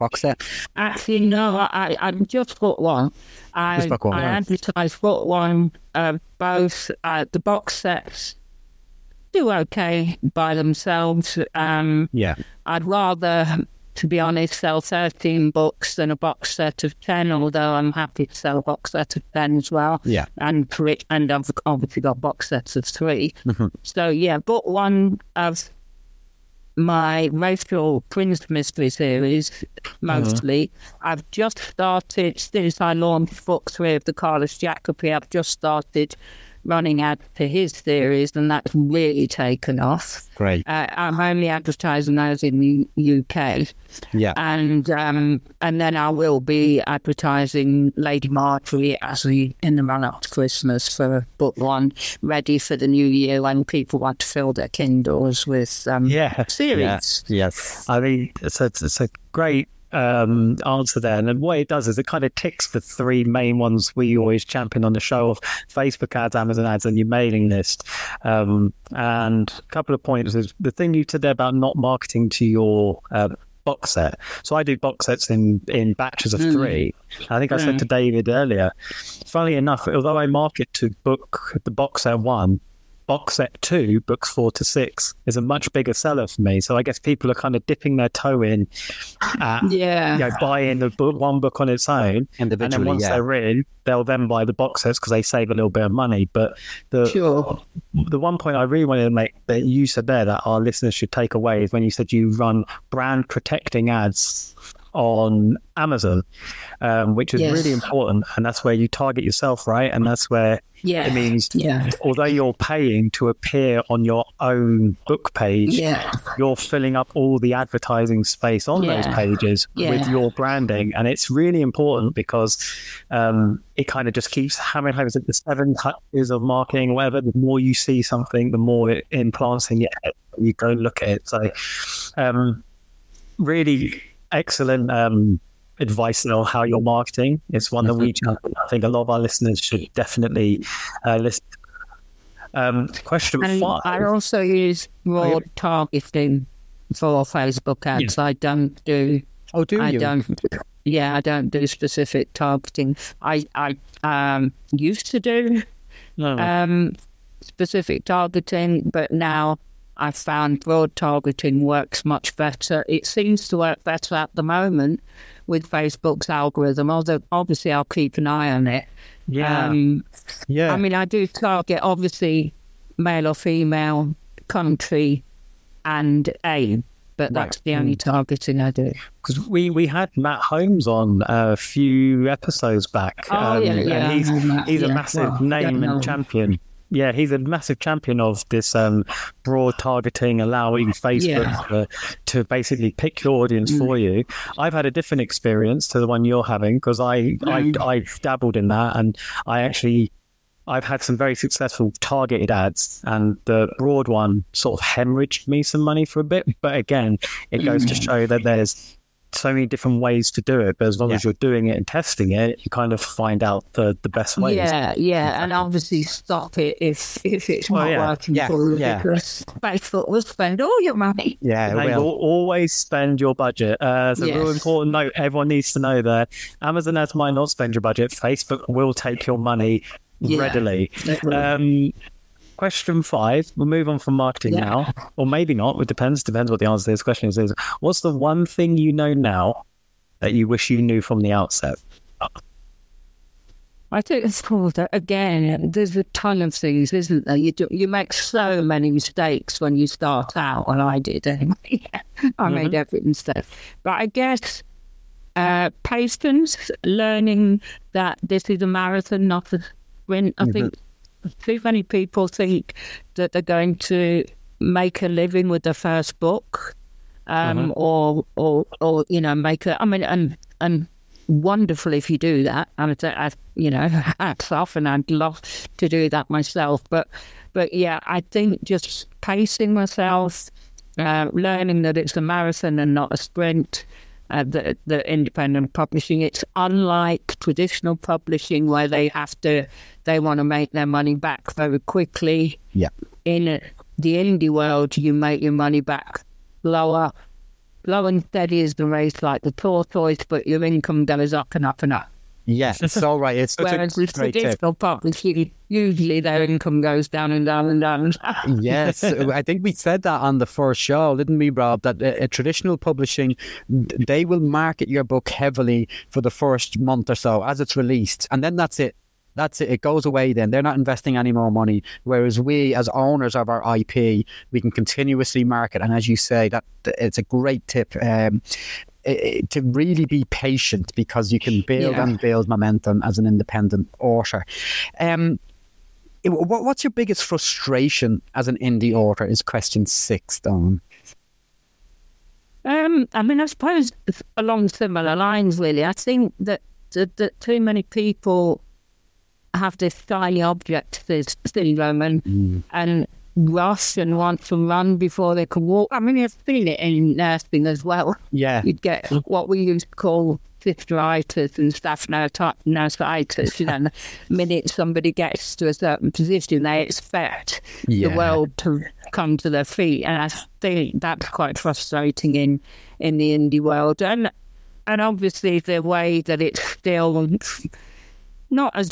box set? Actually, no, I, I just got one. I, Just one, I advertised book one, uh, both uh, the box sets do okay by themselves. Um, Yeah, I'd rather, to be honest, sell 13 books than a box set of 10, although I'm happy to sell a box set of 10 as well. Yeah. And, for it- and I've obviously got box sets of 3 So, yeah, book one of my Rachel Prince Mystery series, uh-huh. mostly. I've just started, since I launched book three of the Carlos Jacobi, I've just started running ads for his theories, and that's really taken off. great. Uh, I'm only advertising those in the UK, Yeah, and um, and then I will be advertising Lady Marjorie as we in the run up to Christmas for book one, ready for the new year when people want to fill their Kindles with um, Yeah. series. yes. I mean, it's a, it's a great um, answer there. And what it does is it kind of ticks the three main ones we always champion on the show of Facebook ads, Amazon ads, and your mailing list. Um, and a couple of points is the thing you said there about not marketing to your uh, box set. So I do box sets in in batches of three. I think I said to David earlier. Funnily enough, although I market to book the box set one, box set two, books four to six, is a much bigger seller for me. So I guess people are kind of dipping their toe in, at, Yeah. you know, buying the book, one book on its own, and then once yeah. they're in, they'll then buy the box sets because they save a little bit of money. But the Sure. the one point I really wanted to make that you said there that our listeners should take away is when you said you run brand protecting ads on Amazon, um, which is Yes. really important, and that's where you target yourself, right? And that's where Yeah. it means Yeah. although you're paying to appear on your own book page, Yeah. you're filling up all the advertising space on those Yeah. pages with your branding. And it's really important because um, it kind of just keeps hammering home. Is it the seven touches of marketing whatever? The more you see something, the more it implants in your head. You go look at it. So, um, really excellent um, advice on how you're marketing. It's one that we, I think a lot of our listeners should definitely uh, listen. Um, question And five. I also use broad targeting for Facebook ads. I don't do. Oh, do I you? don't. Yeah, I don't do specific targeting. I I um used to do No. um specific targeting, but now I've found broad targeting works much better. It seems to work better at the moment with Facebook's algorithm. Although obviously I'll keep an eye on it. yeah. Um, Yeah. I mean, I do target obviously male or female, country, and aim, but that's the only targeting I do. because we we had Matt Holmes on a few episodes back. Oh, yeah, and yeah, he's I know a massive Well, name and champion. Yeah, he's a massive champion of this um, broad targeting, allowing Facebook Yeah. to, to basically pick your audience for Mm. you. I've had a different experience to the one you're having because I, Mm. I I've dabbled in that and I actually I've had some very successful targeted ads, and the broad one sort of hemorrhaged me some money for a bit. But again, it goes Mm. to show that there's so many different ways to do it. But as long as you're doing it and testing it, you kind of find out the, the best ways. Yeah, yeah, and obviously stop it if if it's Well, not yeah. working Yeah, for you yeah. because Facebook will spend all your money. yeah, they will always spend your budget. Uh, it's a real important note. Everyone needs to know that Amazon ads might not spend your budget. Facebook will take your money Yeah. readily. They. Um, question five. We'll move on from marketing Yeah. now, or maybe not. It depends. Depends what the answer to this question is. is. What's the one thing you know now that you wish you knew from the outset? I think it's called uh, again. There's a ton of things, isn't there? You do, you make so many mistakes when you start out, and I did anyway. I made mm-hmm. every mistake, but I guess uh, patience, learning that this is a marathon, not a sprint. I mm-hmm. think too many people think that they're going to make a living with their first book, um, or or or you know make a. I mean, and and wonderful if you do that. And it's, I, you know, hats off, and I'd love to do that myself. But but yeah, I think just pacing myself, uh, learning that it's a marathon and not a sprint. Uh, the, the independent publishing. It's unlike traditional publishing where they have to, they want to make their money back very quickly. yeah. In the indie world, you make your money back lower, slow and steady as the race, like the tortoise, but your income goes up and up and up. Yeah, it's all right. right. It's such Whereas a with great tip. traditional publishing, usually their income goes down and down and down. And down. Yes, I think we said that on the first show, didn't we, Rob? That uh, traditional publishing, they will market your book heavily for the first month or so as it's released, and then that's it. That's it. It goes away. Then they're not investing any more money. Whereas we, as owners of our IP, we can continuously market. And as you say, that it's a great tip. Um, i- i- to really be patient because you can build Yeah. and build momentum as an independent author. Um, what, what's your biggest frustration as an indie author? Is question six, Dawn. Um, I mean, I suppose along similar lines, really. I think that, that, that too many people have this shiny object syndrome, and and rush and want to run before they can walk. I mean, I've seen it in nursing as well. Yeah. You'd get what we used to call sisteritis and staff nursitis. You know, the minute somebody gets to a certain position, they expect Yeah. the world to come to their feet, and I think that's quite frustrating in in the indie world. And and obviously the way that it's still not as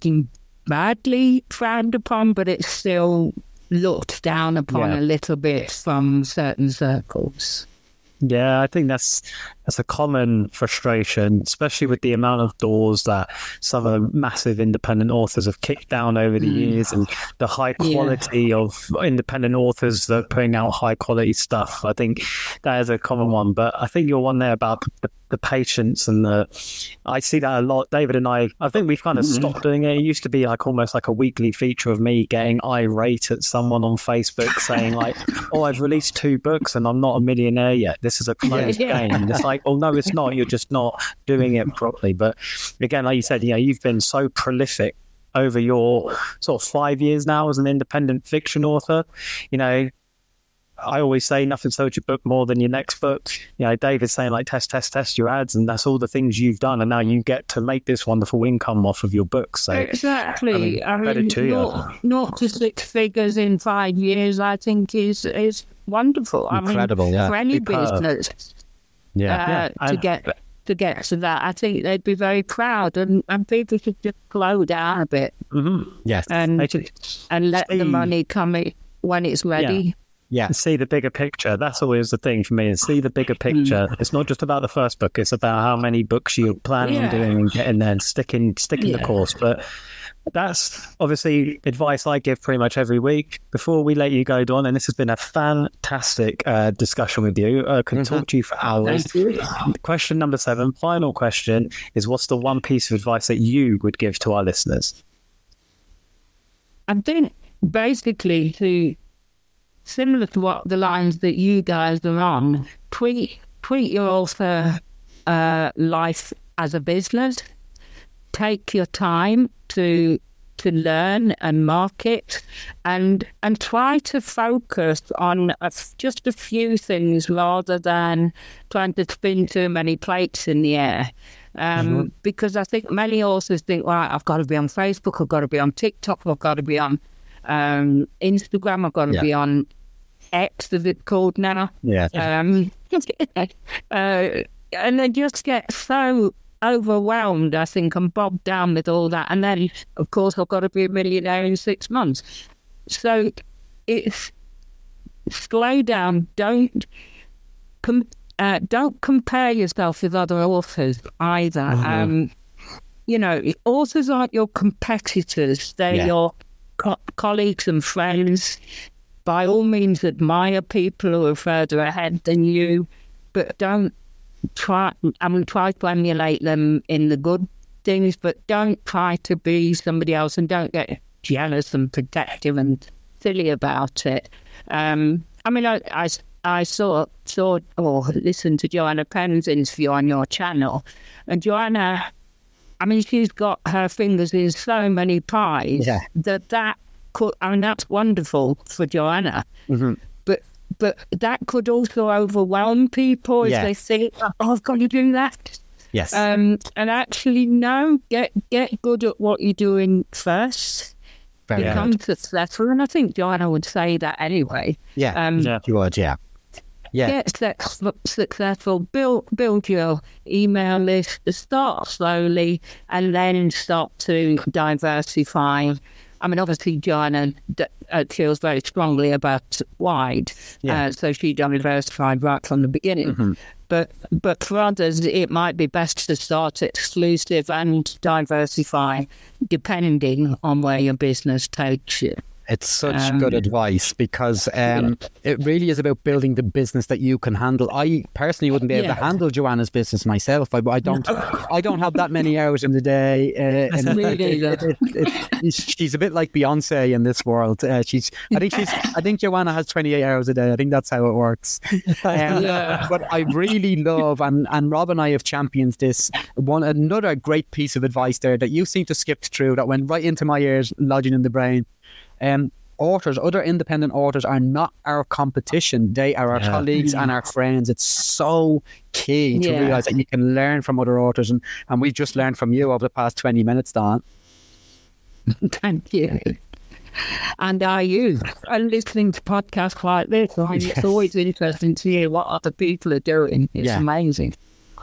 badly frowned upon, but it's still looked down upon Yeah. a little bit from certain circles. Yeah, I think that's that's a common frustration, especially with the amount of doors that some of the massive independent authors have kicked down over the mm. years, and the high Yeah. quality of independent authors that are putting out high quality stuff. I think that is a common one, but I think your one there about the, the patience and the I see that a lot. David and I, I think we've kind of mm-hmm. stopped doing it. It used to be like almost like a weekly feature of me getting irate at someone on Facebook saying like, "Oh, I've released two books and I'm not a millionaire yet. This is a closed Yeah. game." And it's like, "Oh no, it's not. You're just not doing it properly." But again, like you said, you know, you've been so prolific over your sort of five years now as an independent fiction author. You know, I always say nothing sold your book more than your next book. You know, David's saying like test, test, test your ads, and that's all the things you've done, and now you get to make this wonderful income off of your books. So Exactly. I mean, to you. not, not to six figures in five years, I think is is wonderful. Incredible, I mean, yeah. for any Superb. business Yeah. uh, Yeah, to and- get to get to that, I think they'd be very proud, and, and people should just slow down a bit yes. and actually, and let the money come in when it's ready. yeah. see the bigger picture. That's always the thing for me is see the bigger picture. It's not just about the first book. It's about how many books you're planning on doing and getting there and sticking sticking the course. But that's obviously advice I give pretty much every week. Before we let you go, Dawn, and this has been a fantastic uh, discussion with you. I could talk to you for hours. Question number seven, final question, is what's the one piece of advice that you would give to our listeners? I think basically to similar to what the lines that you guys are on, treat treat your author uh, life as a business. Take your time to to learn and market, and and try to focus on a f just a few things rather than trying to spin too many plates in the air. Um, Because I think many authors think, right, I've got to be on Facebook, I've got to be on TikTok, I've got to be on um, Instagram, I've got to Yeah. be on X, as it's called now. Yeah. Um, uh, and they just get so overwhelmed, I think, and bogged down with all that. And then, of course, I've got to be a millionaire in six months. So it's slow down. Don't com- uh, don't compare yourself with other authors either. Um, you know, authors aren't your competitors; they're Yeah. your co- colleagues and friends. By all means, admire people who are further ahead than you, but don't try. I mean, try to emulate them in the good things, but don't try to be somebody else, and don't get jealous and protective and silly about it. Um, I mean, I, I, I saw saw or listened to Joanna Penn's interview on your channel, and Joanna, I mean, she's got her fingers in so many pies Yeah. that that could. I mean, that's wonderful for Joanna, Mm-hmm. But but that could also overwhelm people if Yeah. they think, "Oh, I've got to do that." Yes. Um, and actually, no, get get good at what you're doing first. Very Become good. successful, and I think Joanna would say that anyway. Yeah. Um, Yeah. You would, yeah. Yeah. Get successful, build build your email list, start slowly, and then start to diversify. I mean, obviously, Joanna d- uh, feels very strongly about wide, Yeah. uh, so she diversified right from the beginning. But but for others, it might be best to start exclusive and diversify, depending on where your business takes you. It's such Um, good advice because um, it really is about building the business that you can handle. I personally wouldn't be able to handle Joanna's business myself. I, I don't. I don't have that many hours in the day. Uh, and Me it- it- it- she's a bit like Beyonce in this world. Uh, she's. I think she's. I think Joanna has twenty eight hours a day. I think that's how it works. Um, Yeah. But I really love, and and Rob and I have championed this. One another great piece of advice there that you seem to skip through that went right into my ears, lodging in the brain. Um, authors, other independent authors, are not our competition. They are our Yeah. colleagues and our friends. It's so key to Yeah. realize that you can learn from other authors, and, and we've just learned from you over the past 20 minutes, Dawn. Thank you. And are you? And listening to podcasts like this, I mean, Yes. it's always interesting to hear what other people are doing. It's Yeah. amazing.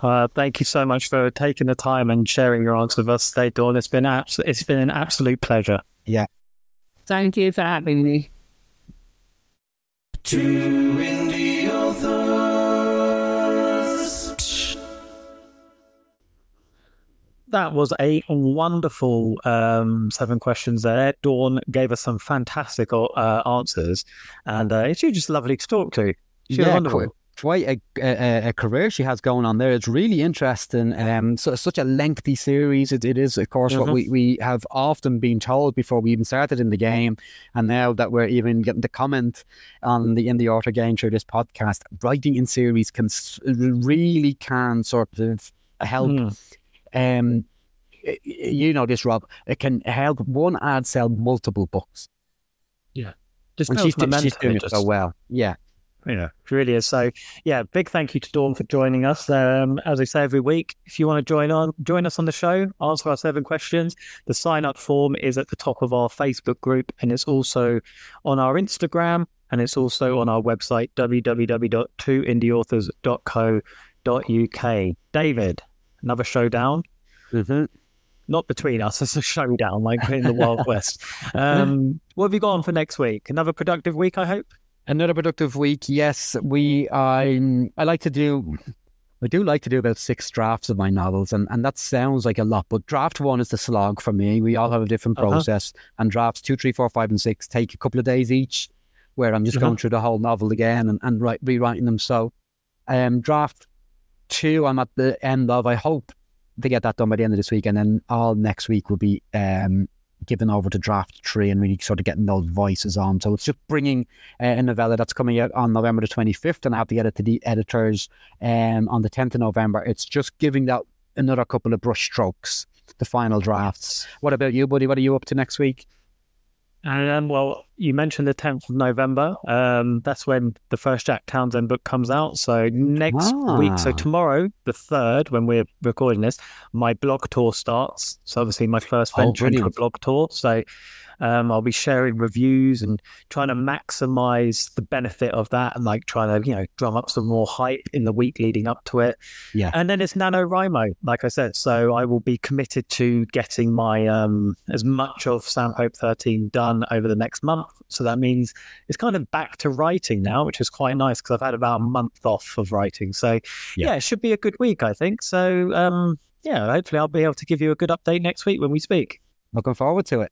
Uh, thank you so much for taking the time and sharing your answers with us today, Dawn. It's been abs- it's been an absolute pleasure. Thank you for having me. Two indie authors. That was a wonderful um, seven questions there. Dawn gave us some fantastic uh, answers, and uh, she's just lovely to talk to. She's Yeah, wonderful. qu- quite a, a, a career she has going on there. It's really interesting. Um, so such a lengthy series. It, it is, of course, what Mhm. we, we have often been told before we even started in the game, and now that we're even getting the comment on the in the author game through this podcast, writing in series can really can sort of help. Mm. Um, you know this, Rob. It can help one ad sell multiple books, Just and she's, she's doing It it so well. Yeah. Yeah, it really is. So, yeah, big thank you to Dawn for joining us. Um, as I say every week, if you want to join on, join us on the show, answer our seven questions. The sign up form is at the top of our Facebook group, and it's also on our Instagram, and it's also on our website www.2indieauthors.co.uk. David, another showdown. Mm-hmm. Not between us, it's a showdown like in the Wild West. Um, what have you got on for next week? Another productive week, I hope. Another productive week. Yes, we. I I like to do. I do like to do about six drafts of my novels, and, and that sounds like a lot, but draft one is the slog for me. We all have a different Uh-huh. process, and drafts two, three, four, five, and six take a couple of days each, where I'm just Uh-huh. going through the whole novel again and, and write, rewriting them. So, um, draft two, I'm at the end of. I hope to get that done by the end of this week, and then all next week will be um, given over to draft three and really sort of getting those voices on. So it's just bringing uh, a novella that's coming out on November the 25th, and I have to get it to the editors um, on the 10th of November. It's just giving that another couple of brush strokes, the final drafts. What about you, buddy? What are you up to next week? And um, well, you mentioned the 10th of November. Um, that's when the first Jack Townsend book comes out. So next week, so Ah. tomorrow, the 3rd, when we're recording this, my blog tour starts. So obviously my first Oh, venture into a blog tour. So um, I'll be sharing reviews and trying to maximize the benefit of that and like trying to, you know, drum up some more hype in the week leading up to it. Yeah. And then it's NaNoWriMo, like I said. So I will be committed to getting my um as much of Sam Hope 13 done over the next month. So that means it's kind of back to writing now, which is quite nice because I've had about a month off of writing. So Yeah. yeah, it should be a good week, I think. So um yeah, hopefully I'll be able to give you a good update next week when we speak. Looking forward to it.